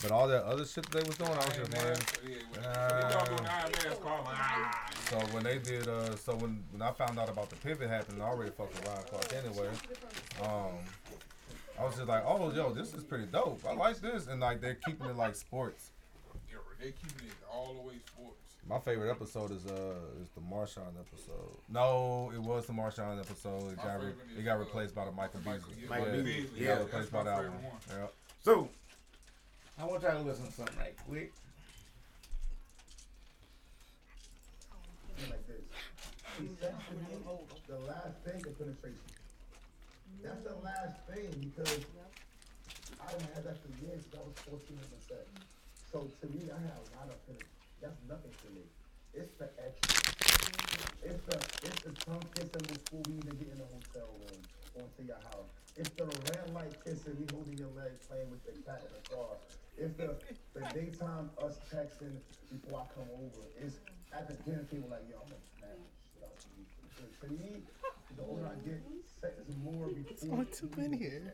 But all that other shit that they was doing, I was just like, ah. So when they did, uh, so when, when I found out about the pivot happening, I already fucked with Ryan Clark anyway. Um, I was just like, oh, yo, this is pretty dope. I like this, and like they're keeping it like sports. They keeping it all the way sports. My favorite episode is uh is the Marshawn episode. No, it was the Marshawn episode. It My got re- favorite it is, got uh, replaced by the Michael Beasley. Michael yeah, Beasley, it yeah, replaced by that's my that one. favorite Yep. So, I want y'all to listen to something right quick. like this. He said the last thing of penetration. That's the last thing because I done had that for years. 'cause I was 14 in the set. So to me, I have a lot of penetration. That's nothing to me. It's the extra. It's the it's the tongue kissing before we even get in the hotel room or to your house. It's the red light kissing, me holding your leg, playing with the cat in the car. It's the the daytime us texting before I come over. It's at the dinner table like, yo, I'm gonna smash the shit out of you. To- me, the older I get, sex is more before. only two in here.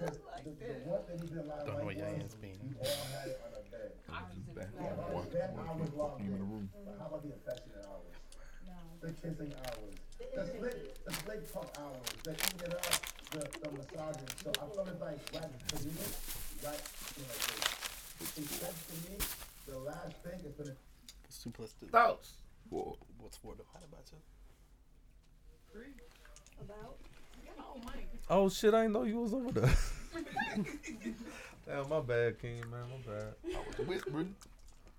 Don't know like what y'all was, is being. we all had it on our bed. Yeah, bed hours logged in. How about the affectionate hours? The kissing hours. The slick, the slick talk hours. The eating it up. The, the massaging. So I feel it's like right to me, right, you know, like this. It's sex to me, the last thing is gonna It's two plus two. Thoughts? Whoa. What's four divided by two? Three. About. Oh. Oh shit! I didn't know you was over there. Damn, my bad, King, man, my bad. I was whispering.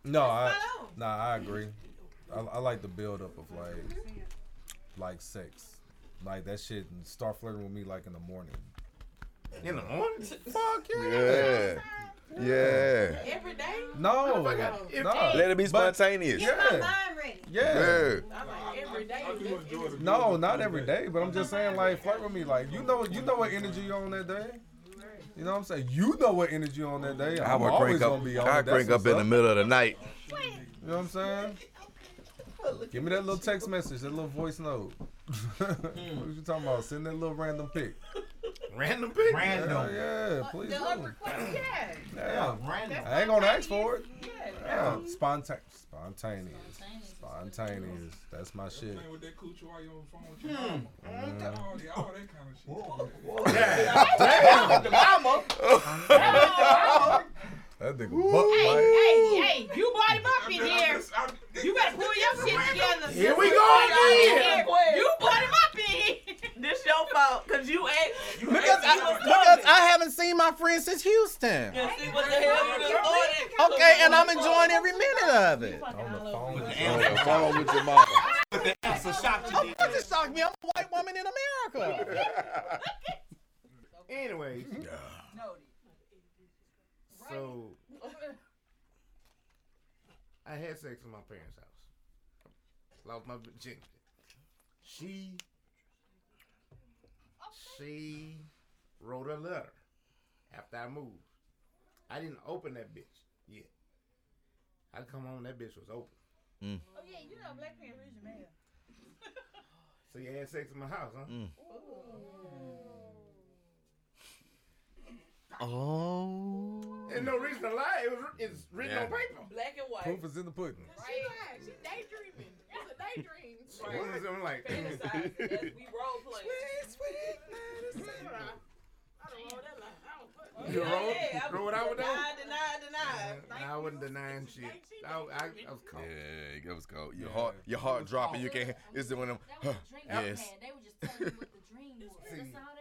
No, I, nah, I agree. I, I like the build up of like, like sex, like that shit, and start flirting with me like in the morning. In the morning? Fuck Yeah. Yeah. Every day? No, If I got- no. Let it be But- spontaneous. Get my Yeah. mind ready. Yeah. Yeah. I'm like, every day. No, not every day, but I'm just saying like flirt with me. Like you know, you know what energy you're on that day. You know what I'm saying? You know what energy you on that day. I I'm would always crank up. gonna be on I it. That's crank up in the middle of the night. You know what I'm saying? Give me that little text message, that little voice note. what you talking about? Send that little random pic. Random pic? Yeah, yeah, please The do. unrequested, yeah. Yeah, That's I ain't gonna ask for it. Yeah. Yeah, sponta- spontaneous, spontaneous. That's my shit. Playing with that coochie while you on the phone with your Hmm. mama. All, the- all that kind of shit. That nigga Hey, buck hey, hey, you brought him up in here. You better pull your shit together. Here we go brought him up in again. You brought him up in here. This your fault, cause you ain't. Because I, because I haven't seen my friend since Houston. You see what the hell you done started? Okay, and I'm enjoying every minute of it. On the phone with On the phone with your mama. Answer shocked Of course it shocked me. I'm a white woman in America. Anyways. So I had sex in my parents' house. Lost my virginity. She she wrote a letter after I moved. I didn't open that bitch yet. I come home, that bitch was open. Mm. Oh yeah, you know black people read your mail. So you had sex in my house, huh? Mm. Oh. There's no reason to lie. It was it's written on Yeah. paper. Black and white. Proof is in the pudding. She lied. She daydreaming. It's a daydream. What is it I'm like? Fantasize as we role play. You roll, Yeah, I- roll it out with Deny, that? deny, deny. Nah, I wasn't denying shit. I, I, I was cold. Yeah, it was cold. Your heart, your heart dropping. You can't. It's the one of them. Huh, yes. They were just telling you what the dream was. That's all that was. Difference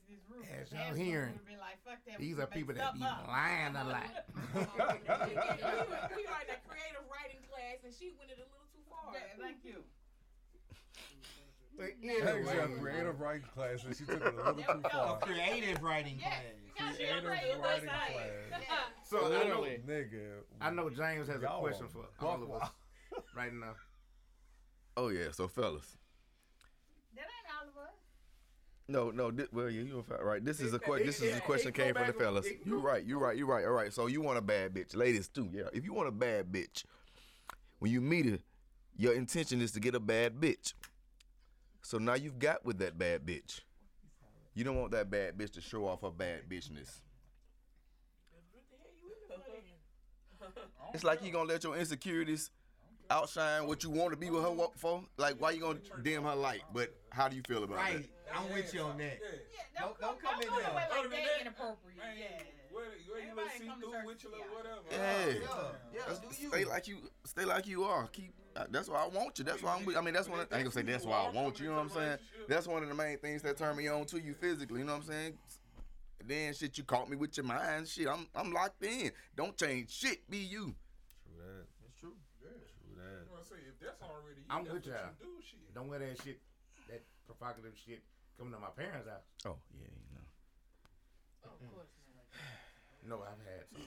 between some of this room. As y'all hearing, would've been like, fuck that, these are people that be up. lying a lot. we, were, we were in a creative writing class, and she went it a little too far. Yeah, thank you. But Thanks, your anyway, creative writing class, and she took it a little too A far. creative writing class. because Creative upgraded writing class. science. so I know, Literally. Nigga. I know James has a question for all of us right now. Oh yeah. So fellas. That ain't all of us. No, no. This, well, yeah, you're right. This is a question. it- This is a question came from the fellas. You're right. You're right. You're right. All right. So you want a bad bitch, ladies too. Yeah. If you want a bad bitch, when you meet her, your intention is to get a bad bitch. So now you've got with that bad bitch. You don't want that bad bitch to show off her bad bitchness. It's like you gonna let your insecurities outshine what you want to be with her for. Like, why you gonna dim her light? But how do you feel about Right. that? I'm with you on that. Yeah, Don't, don't come in Don't there. away like Other than that that, inappropriate. Man, Yeah. where, where you let Everybody see come to through with you or whatever. Yeah. Yeah, That's- do you. Stay like you, stay like you are. Keep. uh, That's why I want you. That's why I'm. with- I mean, that's one. Of, I ain't gonna say that's why I want you. You know what I'm saying? That's one of the main things that turn me on to you physically. You know what I'm saying? Then shit, you caught me with your mind. Shit, I'm I'm locked in. Don't change shit. Be you. True that. It's true. True that. You know what I'm saying? If that's already you, I'm that's with what y'all. you do, shit. Don't wear that shit, that provocative shit coming to my parents' house. Oh yeah, you know. Of course. No, I've had some.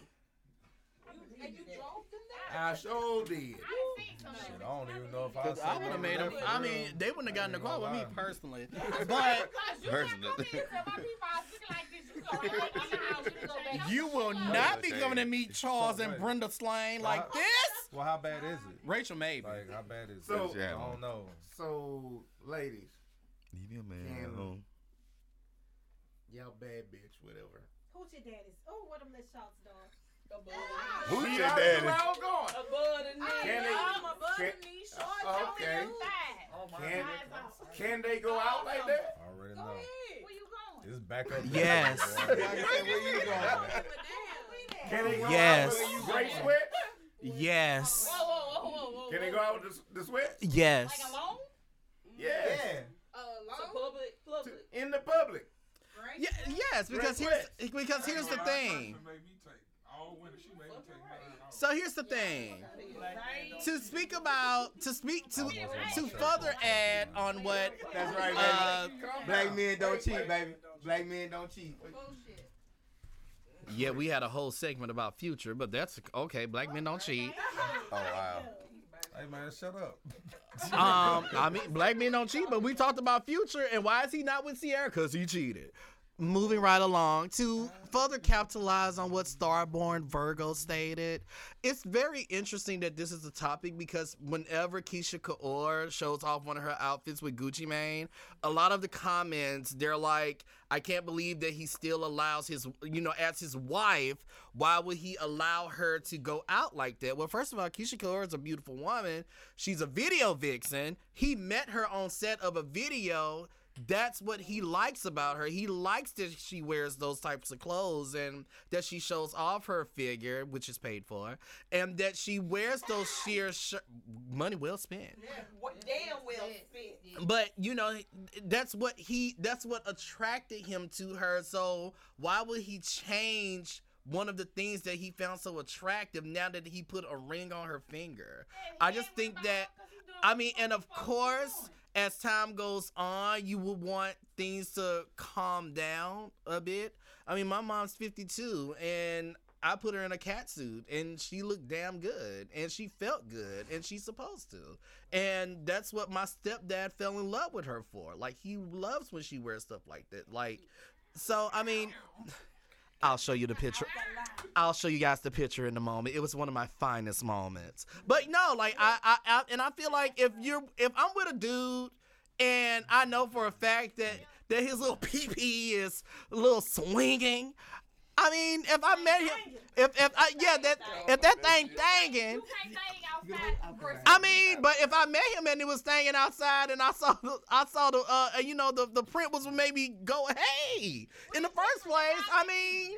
And you drove them I sure did. Shit, I don't even know if I. Cause I would have made them. I mean, they wouldn't have gotten the car with me personally. But personally. you will not be coming to meet Charles and Brenda Slane like this. Well, how bad is it? Rachel maybe. Like, how bad is it? So- I don't know. So, ladies, Leave your man Can- alone. y'all bad bitch, whatever. Who's your daddies? Oh, what them little shots, dog? Who's See your daddy? where I'm going. Above the knee. Can they- I'm can- the knee. Short Uh, okay. Can, can they go out like that? I already know. Where you going? It's back up. Yes. Where you going? Can they go Yes. out with the gray sweat? Yes. Whoa, whoa, whoa, whoa, whoa. Can they go out with the, the sweat? Yes. Like alone? Yes. So public, public. In the public. Yeah, yes, because here's because here's the thing. All winter, she made me take mine off. So here's the thing. To speak about to speak to to further add on what That's right, baby. uh, Black men don't cheat, baby. Black men don't cheat. yeah, we had a whole segment about future, but that's okay. Black men don't cheat. Oh wow. Hey man, shut up. Um, I mean, black men don't cheat, but we talked about future and why is he not with Ciara? Cause he cheated. Moving right along to further capitalize on what Starborn Virgo stated, it's very interesting that this is a topic because whenever Keyshia Ka'oir shows off one of her outfits with Gucci Mane, a lot of the comments they're like, "I can't believe that he still allows his, you know, as his wife, why would he allow her to go out like that?" Well, first of all, Keyshia Ka'oir is a beautiful woman. She's a video vixen. He met her on set of a video that's what he likes about her. He likes that she wears those types of clothes and that she shows off her figure, which is paid for, and that she wears those sheer sh- money well spent. What damn well spent. But you know, that's what he that's what attracted him to her. So why would he change one of the things that he found so attractive now that he put a ring on her finger? I just think that I mean, and of course, as time goes on, you will want things to calm down a bit. I mean, my mom's 52 and I put her in a cat suit and she looked damn good and she felt good and she's supposed to. And that's what my stepdad fell in love with her for. Like he loves when she wears stuff like that. Like so I mean I'll show you the picture. I'll show you guys the picture in a moment. It was one of my finest moments. But no, like I, I, I and I feel like if you're if I'm with a dude and I know for a fact that that his little pee is a little swinging. I mean, if I met him, if if I, yeah, that if that thing thanging, I mean, but if I met him and it was hanging outside and I saw the, I saw the uh you know the the print was maybe go hey in the first place. I mean,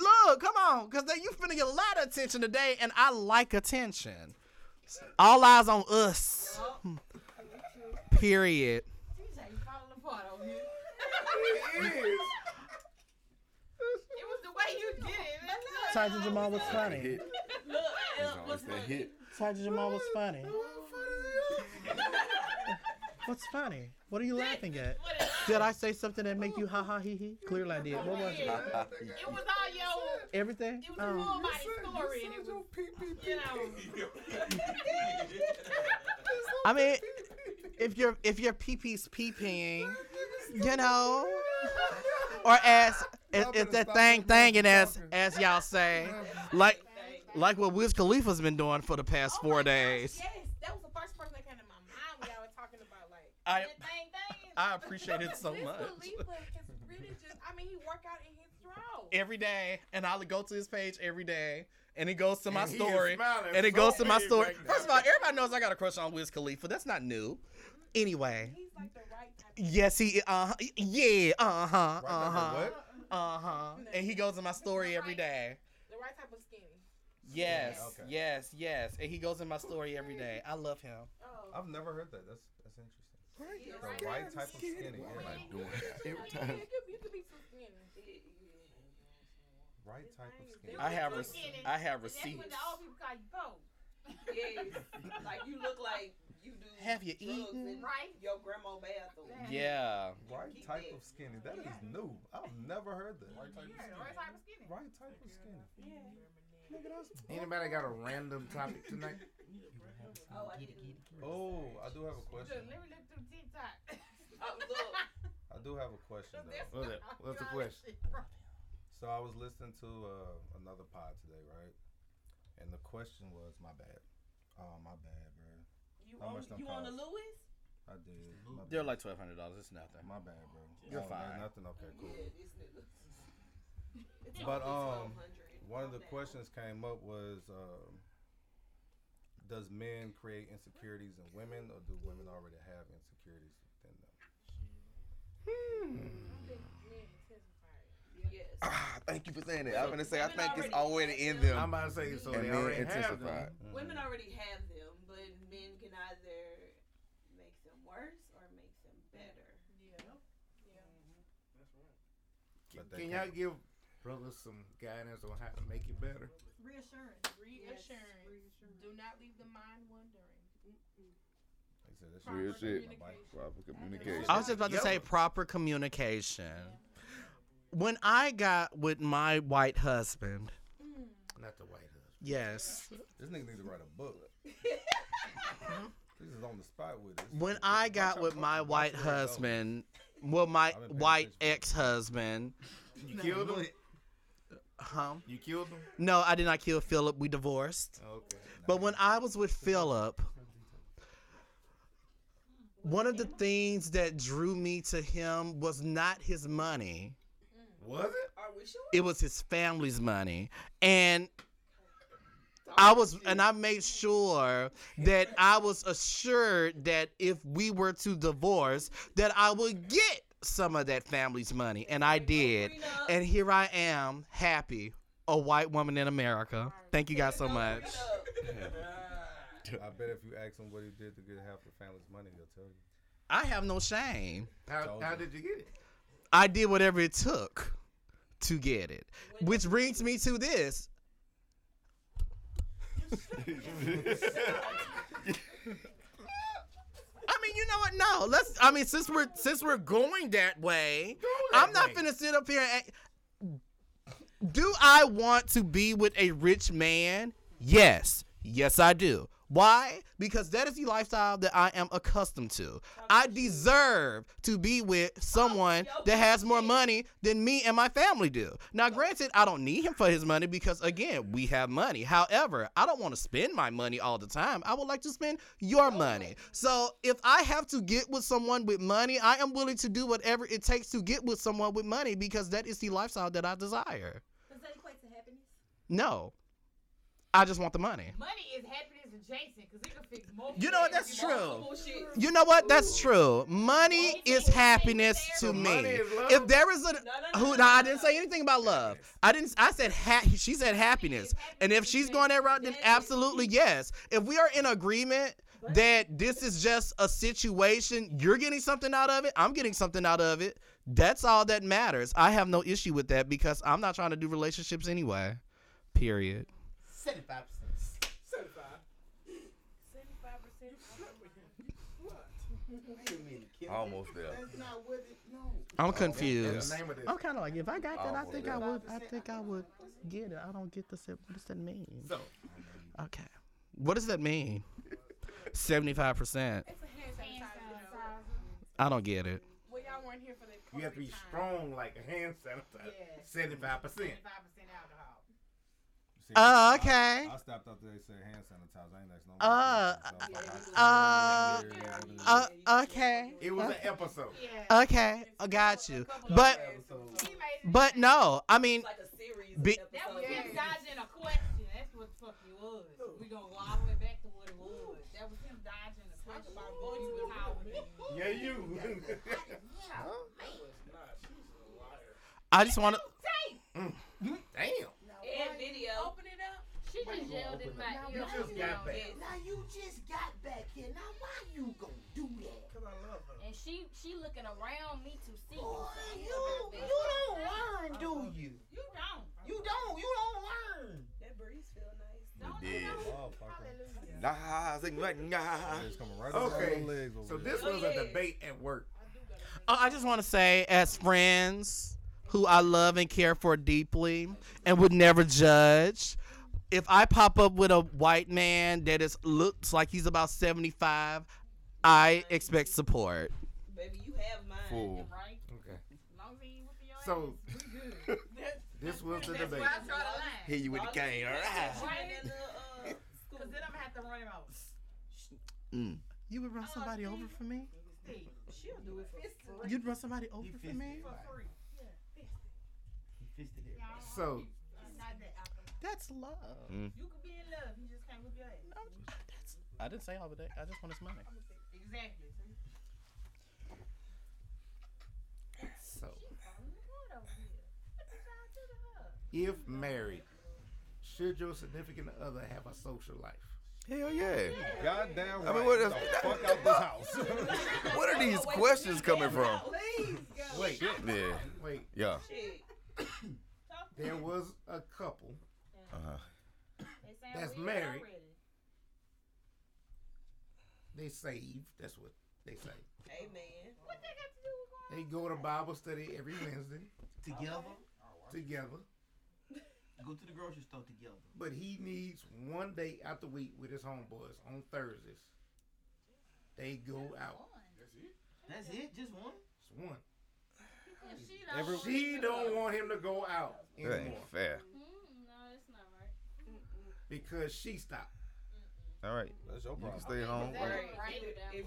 look, come on, cause then you finna get a lot of attention today, and I like attention. All eyes on us. Period. It was the way you did it. Sergeant Jamal was funny. Hit. Look, It's always that hit. Sergeant Jamal was funny. What's funny? What are you laughing at? Did I say something that make you ha ha he he? Clearly I did. What was it? It was all your. Everything? It was a Oh. full body story, and it was, you know. I mean, if your if your pee pee's pee peeing, you know, or as if, if that thing thinging as as y'all say, like like what Wiz Khalifa's been doing for the past oh four days. Yes, that was the first person that came to my mind when y'all were talking about like I- that thing thing. I appreciate it so Wiz much. Khalifa is really just I mean he work out in his throat. every day, and I'll go to his page every day, and it goes to my And story, and it so goes to my story. right. First of all, everybody knows I got a crush on Wiz Khalifa. That's not new. Anyway, yes, he, Uh huh. yeah, uh huh, uh huh, uh huh, and he goes in my story every day. The right type of skinny. Yes, Okay. yes, yes, and he goes in my story every day. I love him. I've never heard that. That's that's interesting. The right type of skinny. Yeah. Like doing every time. you could, be so skinny. Right type of skinny. I have Too rec- skinny. I have That's receipts. when the old people call you po. Yes, like you look like you do. Have you drugs eaten? in Right. Your grandma bathroom. Yeah. Right type of skinny. That is new. I've never heard that. Right type Yeah, the right type of skinny. Right type of skinny. Nigga, that's Anybody got a random topic tonight? Oh, I. Oh, I do have a question. let me look through TikTok. Oh, look. I do have a question though. What's, that? What's the question? So I was listening to uh, another pod today, right? And the question was, my bad. Oh my bad, bro. You How on, much them you on the cost? Lewis? I did. My They're bad. like twelve hundred dollars. It's nothing. My bad, bro. You're Oh, that's fine. Nothing. Okay, cool. Yeah, this nigga. It's But only um, 1200. one of the questions came up was, um, does men create insecurities in women, or do women already have insecurities within them? Yes. Ah, thank you for saying that. I'm gonna say I Women think it's already already in have them. I'm about to say, so and they men already have them. intensified. Women already have them, but men can either make them worse or make them better. Yeah. Mm-hmm. Can, But they can y'all give brothers some guidance on how to make it better? Reassurance. Reassurance. Do not leave the mind wondering. Like I said, that's Real shit. communication. Proper communication. I was just about to say proper communication. When I got with my white husband, mm. Not the white husband. yes, This nigga needs to write a book. this is on the spot with us. when I got with my white husband, well, my I've been paying white ex-husband, You killed him? huh? You killed him? No, I did not kill Philip. We divorced. Okay. But when I was with Philip, one of the things that drew me to him was not his money. Was it? Are we sure? It was his family's money. And I was and I made sure that I was assured that if we were to divorce that I would get some of that family's money and I did. And here I am, happy, a white woman in America. Thank you guys so much. I bet if you ask him what he did to get half the family's money, he'll tell you. I have no shame. How, how did you get it? I did whatever it took to get it. Which brings me to this. I mean, you know what? No, let's. I mean, since we're since we're going that way, I'm not finna sit up here and. Do I want to be with a rich man? Yes, yes, I do. Why? Because that is the lifestyle that I am accustomed to. I deserve to be with oh, someone that has more money than me and my family do. Now, granted, I don't need him for his money because, again, we have money. However, I don't want to spend my money all the time. I would like to spend your money. So, if I have to get with someone with money, I am willing to do whatever it takes to get with someone with money because that is the lifestyle that I desire. Does that equate to happiness? No. I just want the money. Money is happiness Jason because he can fix more. You know what? That's true. You know what? That's true. Money is happiness to me. If there is a who, no, I didn't say anything about love. I didn't. I said ha- She said happiness. And if she's going that route, then absolutely yes. If we are in agreement that this is just a situation, you're getting something out of it. I'm getting something out of it. That's all that matters. I have no issue with that because I'm not trying to do relationships anyway. Period. Almost there. That's not what it. No. I'm confused. the name of this. I'm kind of like, if I got that, I think yeah. I would. I think I would get it. I don't get the. What does that mean? So, Okay. What does that mean? Seventy-five percent. It's a hand sanitizer. I don't get it. Well, y'all weren't here for that. you have to be time. strong like a hand sanitizer. Seventy-five percent. Five percent alcohol. See, Oh, I- okay. I, stopped after they said hand sanitizer. I ain't asked no Uh, more questions, so I was like, uh, Uh, okay. It was an episode. Yeah. Okay, I got you. But, but no, I mean, like a series. Be- That was episodes. him dodging a question. That's what the fuck it was. We gonna go all the way back to what it was. That was him dodging a question about what you was hollering. Yeah, you. I just want to. Damn. And video. Open it up. She just yelled in my You ear. just got back. Now you just got back here. Now why you gonna do that? Cause I love her. And she she looking around me to see. Boy, me. you you don't learn, do you? You don't. You don't. You don't learn. That breeze feel nice. Don't did. you know? Nah, sing like nah. It's coming right over Okay. my legs over So this oh, was a debate at work. Oh, I just want to say, as friends who I love and care for deeply and would never judge, if I pop up with a white man that is looks like he's about 75, I expect support. Baby, you have mine. Fool. Right? Okay. As long as he ain't So ass, we good. this was the That's debate. I draw the line. Hit you with the cane. All right. Right in the uh, school. Cause then I'm gonna have to run him out. Mm. You would run somebody over for me? She'll do it for free. You'd run somebody over for me? For free. So Not that alcohol. That's love. Mm. You could be in love. You just can't whip your ass. I didn't say all of that. I just want his money. Exactly. so if married, should your significant other have a social life? Hell yeah. Goddamn right. I mean, what the fuck out this house. What are these questions coming from? Wait, Yeah. wait. Yeah. There was a couple Uh-huh. that's married. They saved. That's what they say. Amen. What they got to do with They go to Bible study every Wednesday Together. together. Go to the grocery store together. But he needs one day out the week with his homeboys on Thursdays. They go out. That's it. That's it. Just one. Just one. She Every, she don't want him to go out anymore. That ain't fair. Mm, no, it's not right. because she stopped. All right. That's your You can stay at home.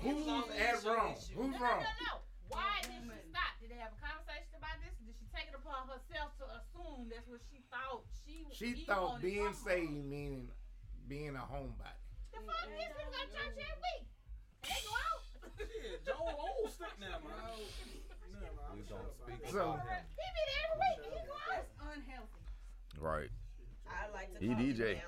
Who's at wrong? Who's no, wrong? No, no, no. Why did she stop? Did they have a conversation about this? Did she take it upon herself to assume that's what she thought? She She thought being from her? saved meaning being a homebody. The fuck is people go to church every week? And they go out. Shit, Joe old stick now, man. Never mind, We don't speak So- about him. He be there every week. He go out. That's unhealthy. Right. I like to He call it DJ.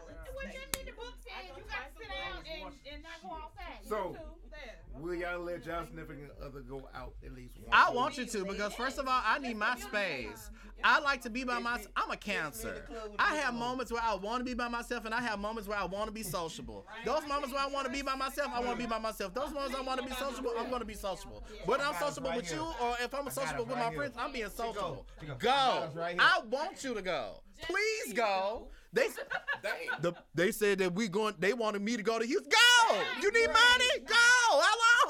Balance. What you mean the book says you got to sit down and, and not go outside. So- You too. There. Will y'all let y'all significant other go out at least once? I a want you to because first of all, I need my space. I like to be by myself. I'm a cancer. I have moments where I want to be by myself, and I have moments where I want to be sociable. Those moments where I want to be by myself, I want to be by myself. Those moments I want to be sociable, I'm going to be sociable. Whether I'm sociable with you or if I'm sociable with my friends, I'm being sociable. Go. I want you to go. Please go. They the, they said that we going. They wanted me to go to Houston. Go. You need money? Go. How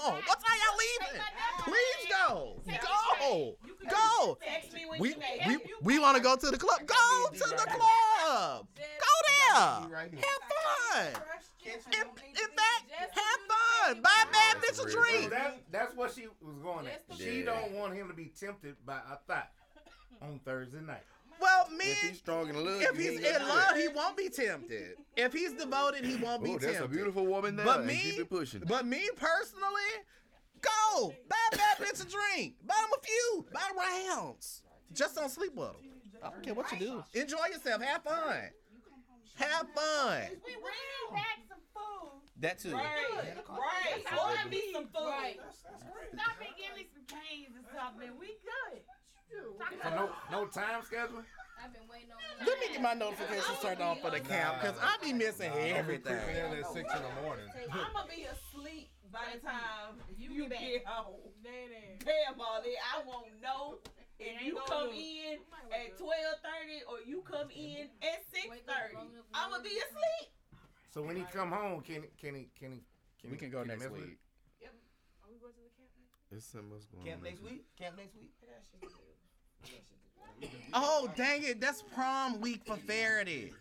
long? What time y'all leaving? Please go. Go. Go. Text me when We we we want to go to the club. Go to the club. Go there. Have fun. If, if that, have fun. Buy a bad bitch a So drink. that, that's what she was going at. She don't want him to be tempted by a thought on Thursday night. Well, me. If he's strong in love, If he's in love, that. he won't be tempted. If he's devoted, he won't be Oh, tempted. that's a beautiful woman there. But me, keep it pushing. but me personally, go buy a bad bitch a drink. Buy him a few. Buy rounds. Just don't sleep with him. I don't care what you do. Enjoy yourself. Have fun. Have fun. We bring back some food. That too. Right, right. Order me some food. Right. Stop and give me some canes and something. We good. So no no time schedule. I've been waiting on Let me get my notifications turned on for the camp because I be missing everything. Creeping in at six in the morning. I'm gonna be asleep by the time you, You get home. Bam, Molly. I won't know if you come in at twelve thirty or you come in at six thirty. I'm gonna be asleep. So when he come home, can can he can he? Can We can go he next week. it? Are we going to the camp? It's something else going Camp on. next week. Camp next week. Oh dang it! That's prom week for Ferriday.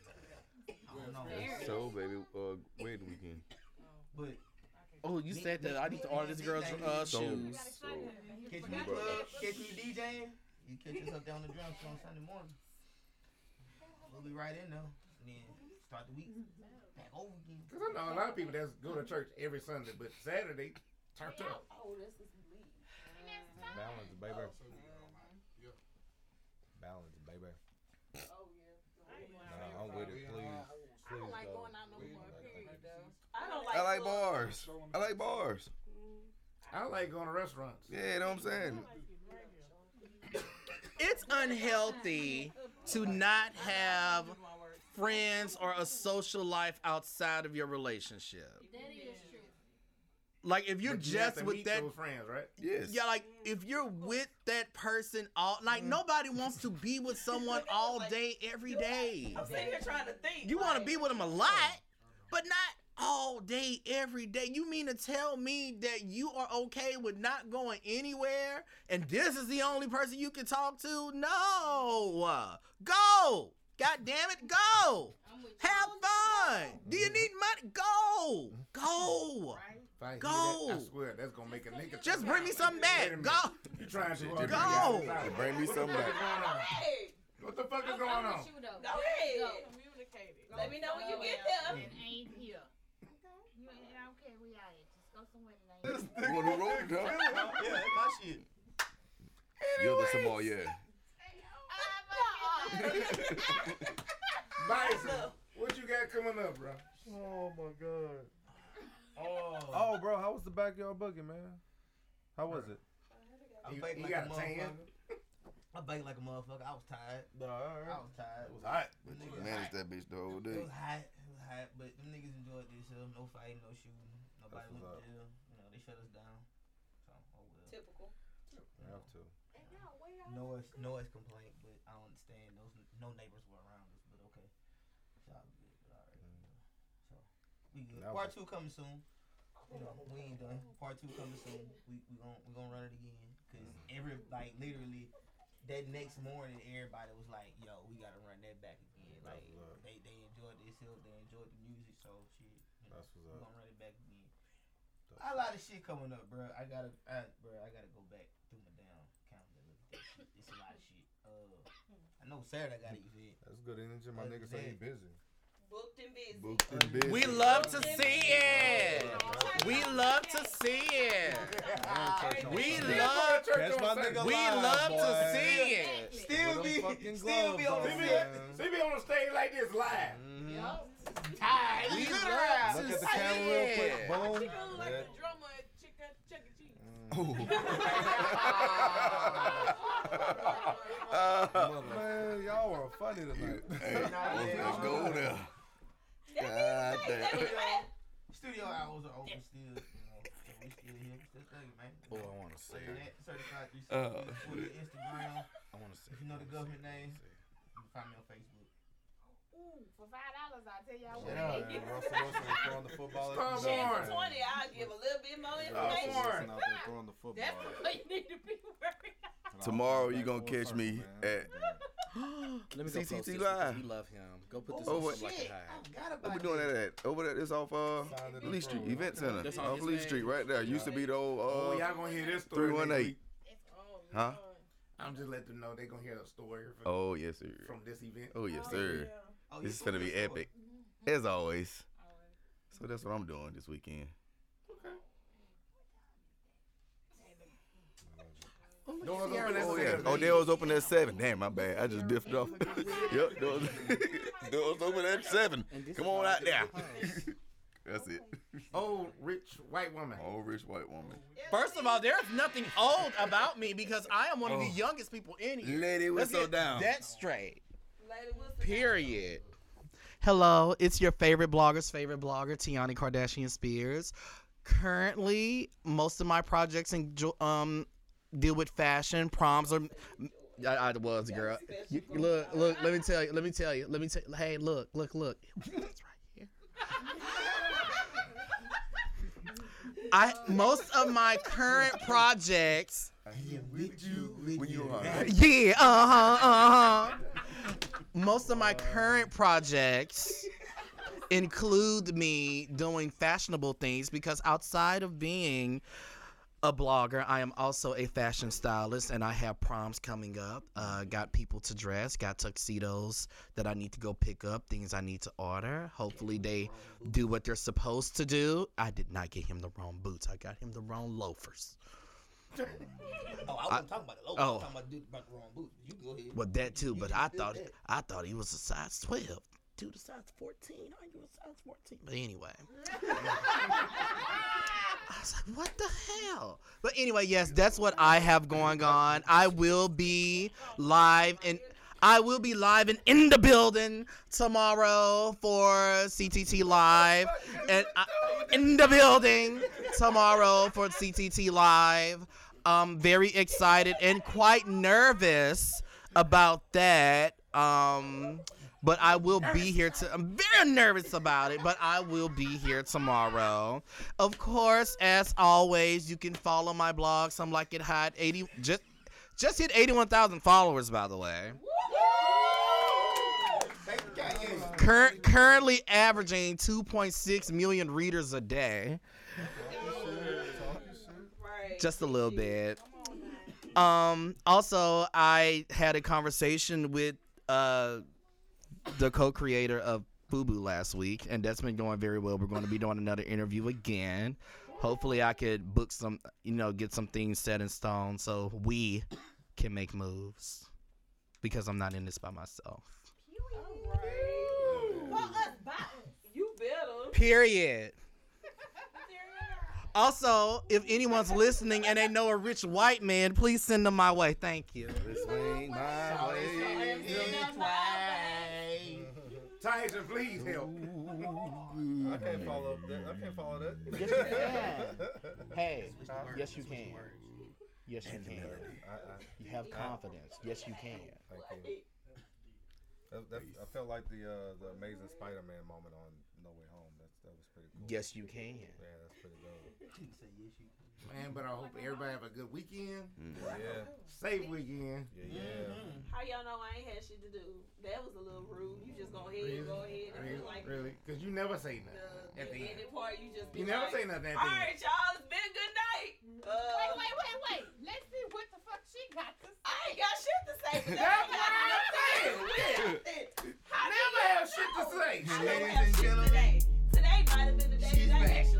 So, baby, uh, wedding weekend. But Oh, you said that I need to order this girl's uh, shoes. so, catch me Bro. club, catch me DJing. You catch us up there on the drums on Sunday morning. We'll be right in there. And then start the week back over again. Cause I know a lot of people that go to church every Sunday, but Saturday turned up. Oh, this is me. Balance, baby. Balance, baby. Oh, Nah, I'm with it. Please, I please don't like go. going out no more, period, though. I don't like. I like bars. I like bars. Mm-hmm. I like going to restaurants. Yeah, you know what I'm saying? It's unhealthy to not have friends or a social life outside of your relationship. That is true. Like if you're But you just to with meet that those friends, right? Yes. Yeah, like if you're with that person all like mm-hmm. nobody wants to be with someone all day every day. I'm sitting here trying to think. You want to be with them a oh. lot, but not all day every day. You mean to tell me that you are okay with not going anywhere and this is the only person you can talk to? No. Go. God damn it, go. Have fun. Do you need money? Go. Mm-hmm. Go. If I hear Go. that, I swear that's gonna make a nigga. Just bring me something back. Go. You trying to Just Go. Bring me something back. What the fuck is going on? Go ahead. Let me know when you get there. And ain't here. You ain't, I don't care where y'all at. Just go somewhere that ain't You want to roll it, huh? Yeah, that's my shit. You're the Samoa, yeah. Bison, what you got coming up, bro? Oh my god. Oh, Oh, bro, how was the backyard boogie, man? How was it? I He- baked he like got a a motherfucker. I baked like a motherfucker. I was tired. but I was tired. It was hot. But you Nigga, managed that bitch the whole day. It day. was hot. It was hot. But them niggas enjoyed themselves. No fighting, no shooting. Nobody That's went what's to jail. You know, they shut us down. So, oh well. Typical. You have to. No us, no us complaint, but I don't understand. Those no neighbors were around us, but okay. So I was good, but all right. So we good. That Part two coming soon. You know, we ain't done. Part two coming soon. We we gon' we gonna run it again because every like literally that next morning everybody was like, "Yo, we gotta run that back again." Like That's what's up. they they enjoyed themselves, they enjoyed the music, so shit. You know, That's what's we up. gonna run it back again. A lot of shit coming up, bro. I gotta, I, bro. I gotta go back through my damn calendar. Look at that shit. It's a lot of shit. Uh, I know Saturday I got an event. That's good energy. My nigga say he busy. Booked and busy. Booked and busy. We love to see it. We love to see it. We love. Catch my nigga We love to see it. Still With be, them fucking still be on gloves the See on, me, set. see me on the stage like this live. Mm-hmm. Tired. We Look love to Look at the camera real quick. it. Boom. She gonna look like Yeah. the drummer at Chuck E. Cheese. Man, y'all are funny tonight. Hey, let's, let's go there. God damn. Studio hours are open still. You know, so we still here. We still thugging, man. Oh, I want to see Internet, certified Uh. 360, Twitter, Instagram. I want to see. If you know the government name, you can find me on Facebook. Ooh, for five dollars, I'll tell y'all what. up. Man, Russell Wilson is throwing the football at Stop the for twenty, I'll give a little bit more Stop information. Born. Wilson out there throwing the football. That's what you need to be worried about. Tomorrow you gonna catch me at Let me go CCT post this Live. We love him. Go put this Oh, on Some Like a High. I forgot about What we doing that at? Over there, it's off uh Lee Street bro. Event Center. That's Off his Lee page. Street, right there. Used to be the old Oh, uh y'all gonna hear this story. three one next eight. week. Huh? I'm just letting them know they're gonna hear a story from, Oh yes, sir. from this event. Oh yes, sir. Oh, This is gonna be me epic, as always. So that's what I'm doing this weekend. Doors open at Oh yeah. seven. Oh, doors open at seven. Damn, my bad. I just diffed off. yep. Doors, doors open at seven. Come on out there. That's it. Old rich white woman. Old rich white woman. First of all, there's nothing old about me because I am one of the youngest people in here. Lady Let's whistle get down. That straight. Lady Wilson. Period. Hello, it's your favorite blogger's favorite blogger, Tiani Kardashian Spears. Currently, most of my projects in, um deal with fashion. Proms are. I, I was girl. You- look, look. Let me tell you. Let me tell you. Let me tell. Hey, look, look, look. It's right here. I most of my current projects. When you are. Yeah, uh huh, uh huh. Most of my current projects include me doing fashionable things because outside of being a blogger, I am also a fashion stylist and I have proms coming up. Uh, got people to dress, got tuxedos that I need to go pick up, things I need to order. Hopefully, they do what they're supposed to do. I did not get him the wrong boots, I got him the wrong loafers. Oh, I wasn't talking about the. I oh. was talking about, dude, about the wrong boots. You go ahead. Well, that too, but I thought that. I thought he was a size twelve. Dude, a size fourteen. Are you a size fourteen? But anyway, I was like, what the hell? But anyway, yes, that's what I have going on. I will be live and. I will be live and in the building tomorrow for CTT Live, and I, in the building tomorrow for CTT Live. I'm very excited and quite nervous about that. Um, but I will be here to. I'm very nervous about it, but I will be here tomorrow. Of course, as always, you can follow my blog. Some like it hot. 80 just just hit 81,000 followers, by the way. Cur- currently averaging 2.6 million readers a day. Just a little bit. Um. Also, I had a conversation with uh the co-creator of Fubu last week, and that's been going very well. We're going to be doing another interview again. Hopefully, I could book some, you know, get some things set in stone so we can make moves because I'm not in this by myself. Period. Also, if anyone's listening and they know a rich white man, please send them my way. Thank you. Swing my way. Tyson, please help. I can't follow that. I can't follow that. Yes, you can. Hey, yes, you can. Yes, you can. You have confidence. Yes, you can. Thank you. That, that, I felt like the uh, the Amazing Spider-Man moment on No Way Home. That's that was pretty cool. Yes, you can. Yeah, that's pretty dope. Man, but I hope everybody have a good weekend. Yeah. Safe weekend. Yeah, yeah. How y'all know I ain't had shit to do? That was a little rude. You just go ahead, and go ahead, and Really? feel like Really? Because you never say nothing the, at the ending end. part. You just You never like, say nothing at the All end. right, y'all, it's been a good night. Uh, Wait, wait, wait, wait. Let's see what the fuck she got to say. I ain't got shit to say. That's what I'm How do Never have shit to say. I don't have shit today. Today might have been the day that I actually had some shit.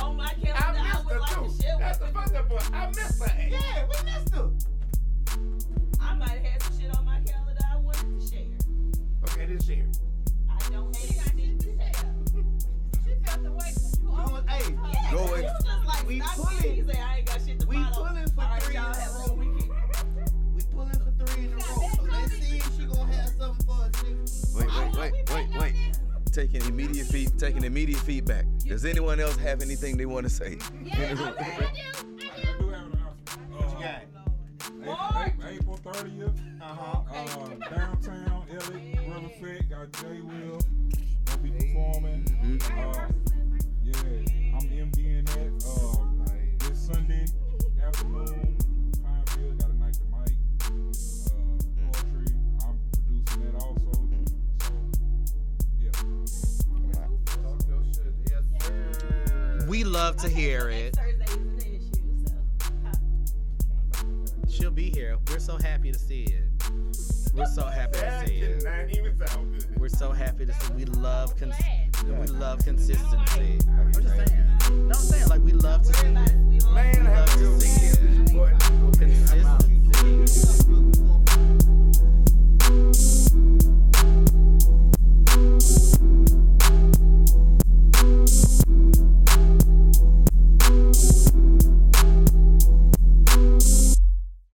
On my calendar, I, would like to share That's the with fucked up part. I missed her. Yeah, we missed her. I might have had some shit on my calendar I wanted to share. Okay, then share. I don't have anything to share. She felt the way 'cause you always Hey, Yeah, Go you ahead. just like, We pulling. being. I ain't got shit to We follow. pulling for All right, three y'all in a have a row. weekend. We pulling for three in a row. So let's see if she gonna have something for us next Wait, wait, wait, wait, wait. Taking immediate feed, taking immediate feedback. Does anyone else have anything they want to say? April- April 30th. Uh-huh. Uh, downtown Elliott, Riverfed, got J Will. Gonna be performing. Uh, yeah, I'm MDing that. Uh, this Sunday afternoon, We love to hear it. She'll be here. We're so happy to see it. We're so happy to see it. We're so happy to see. We love cons- we love consistency. I'm just saying. No, I'm saying like we love to see it. We love to see it. Consistency.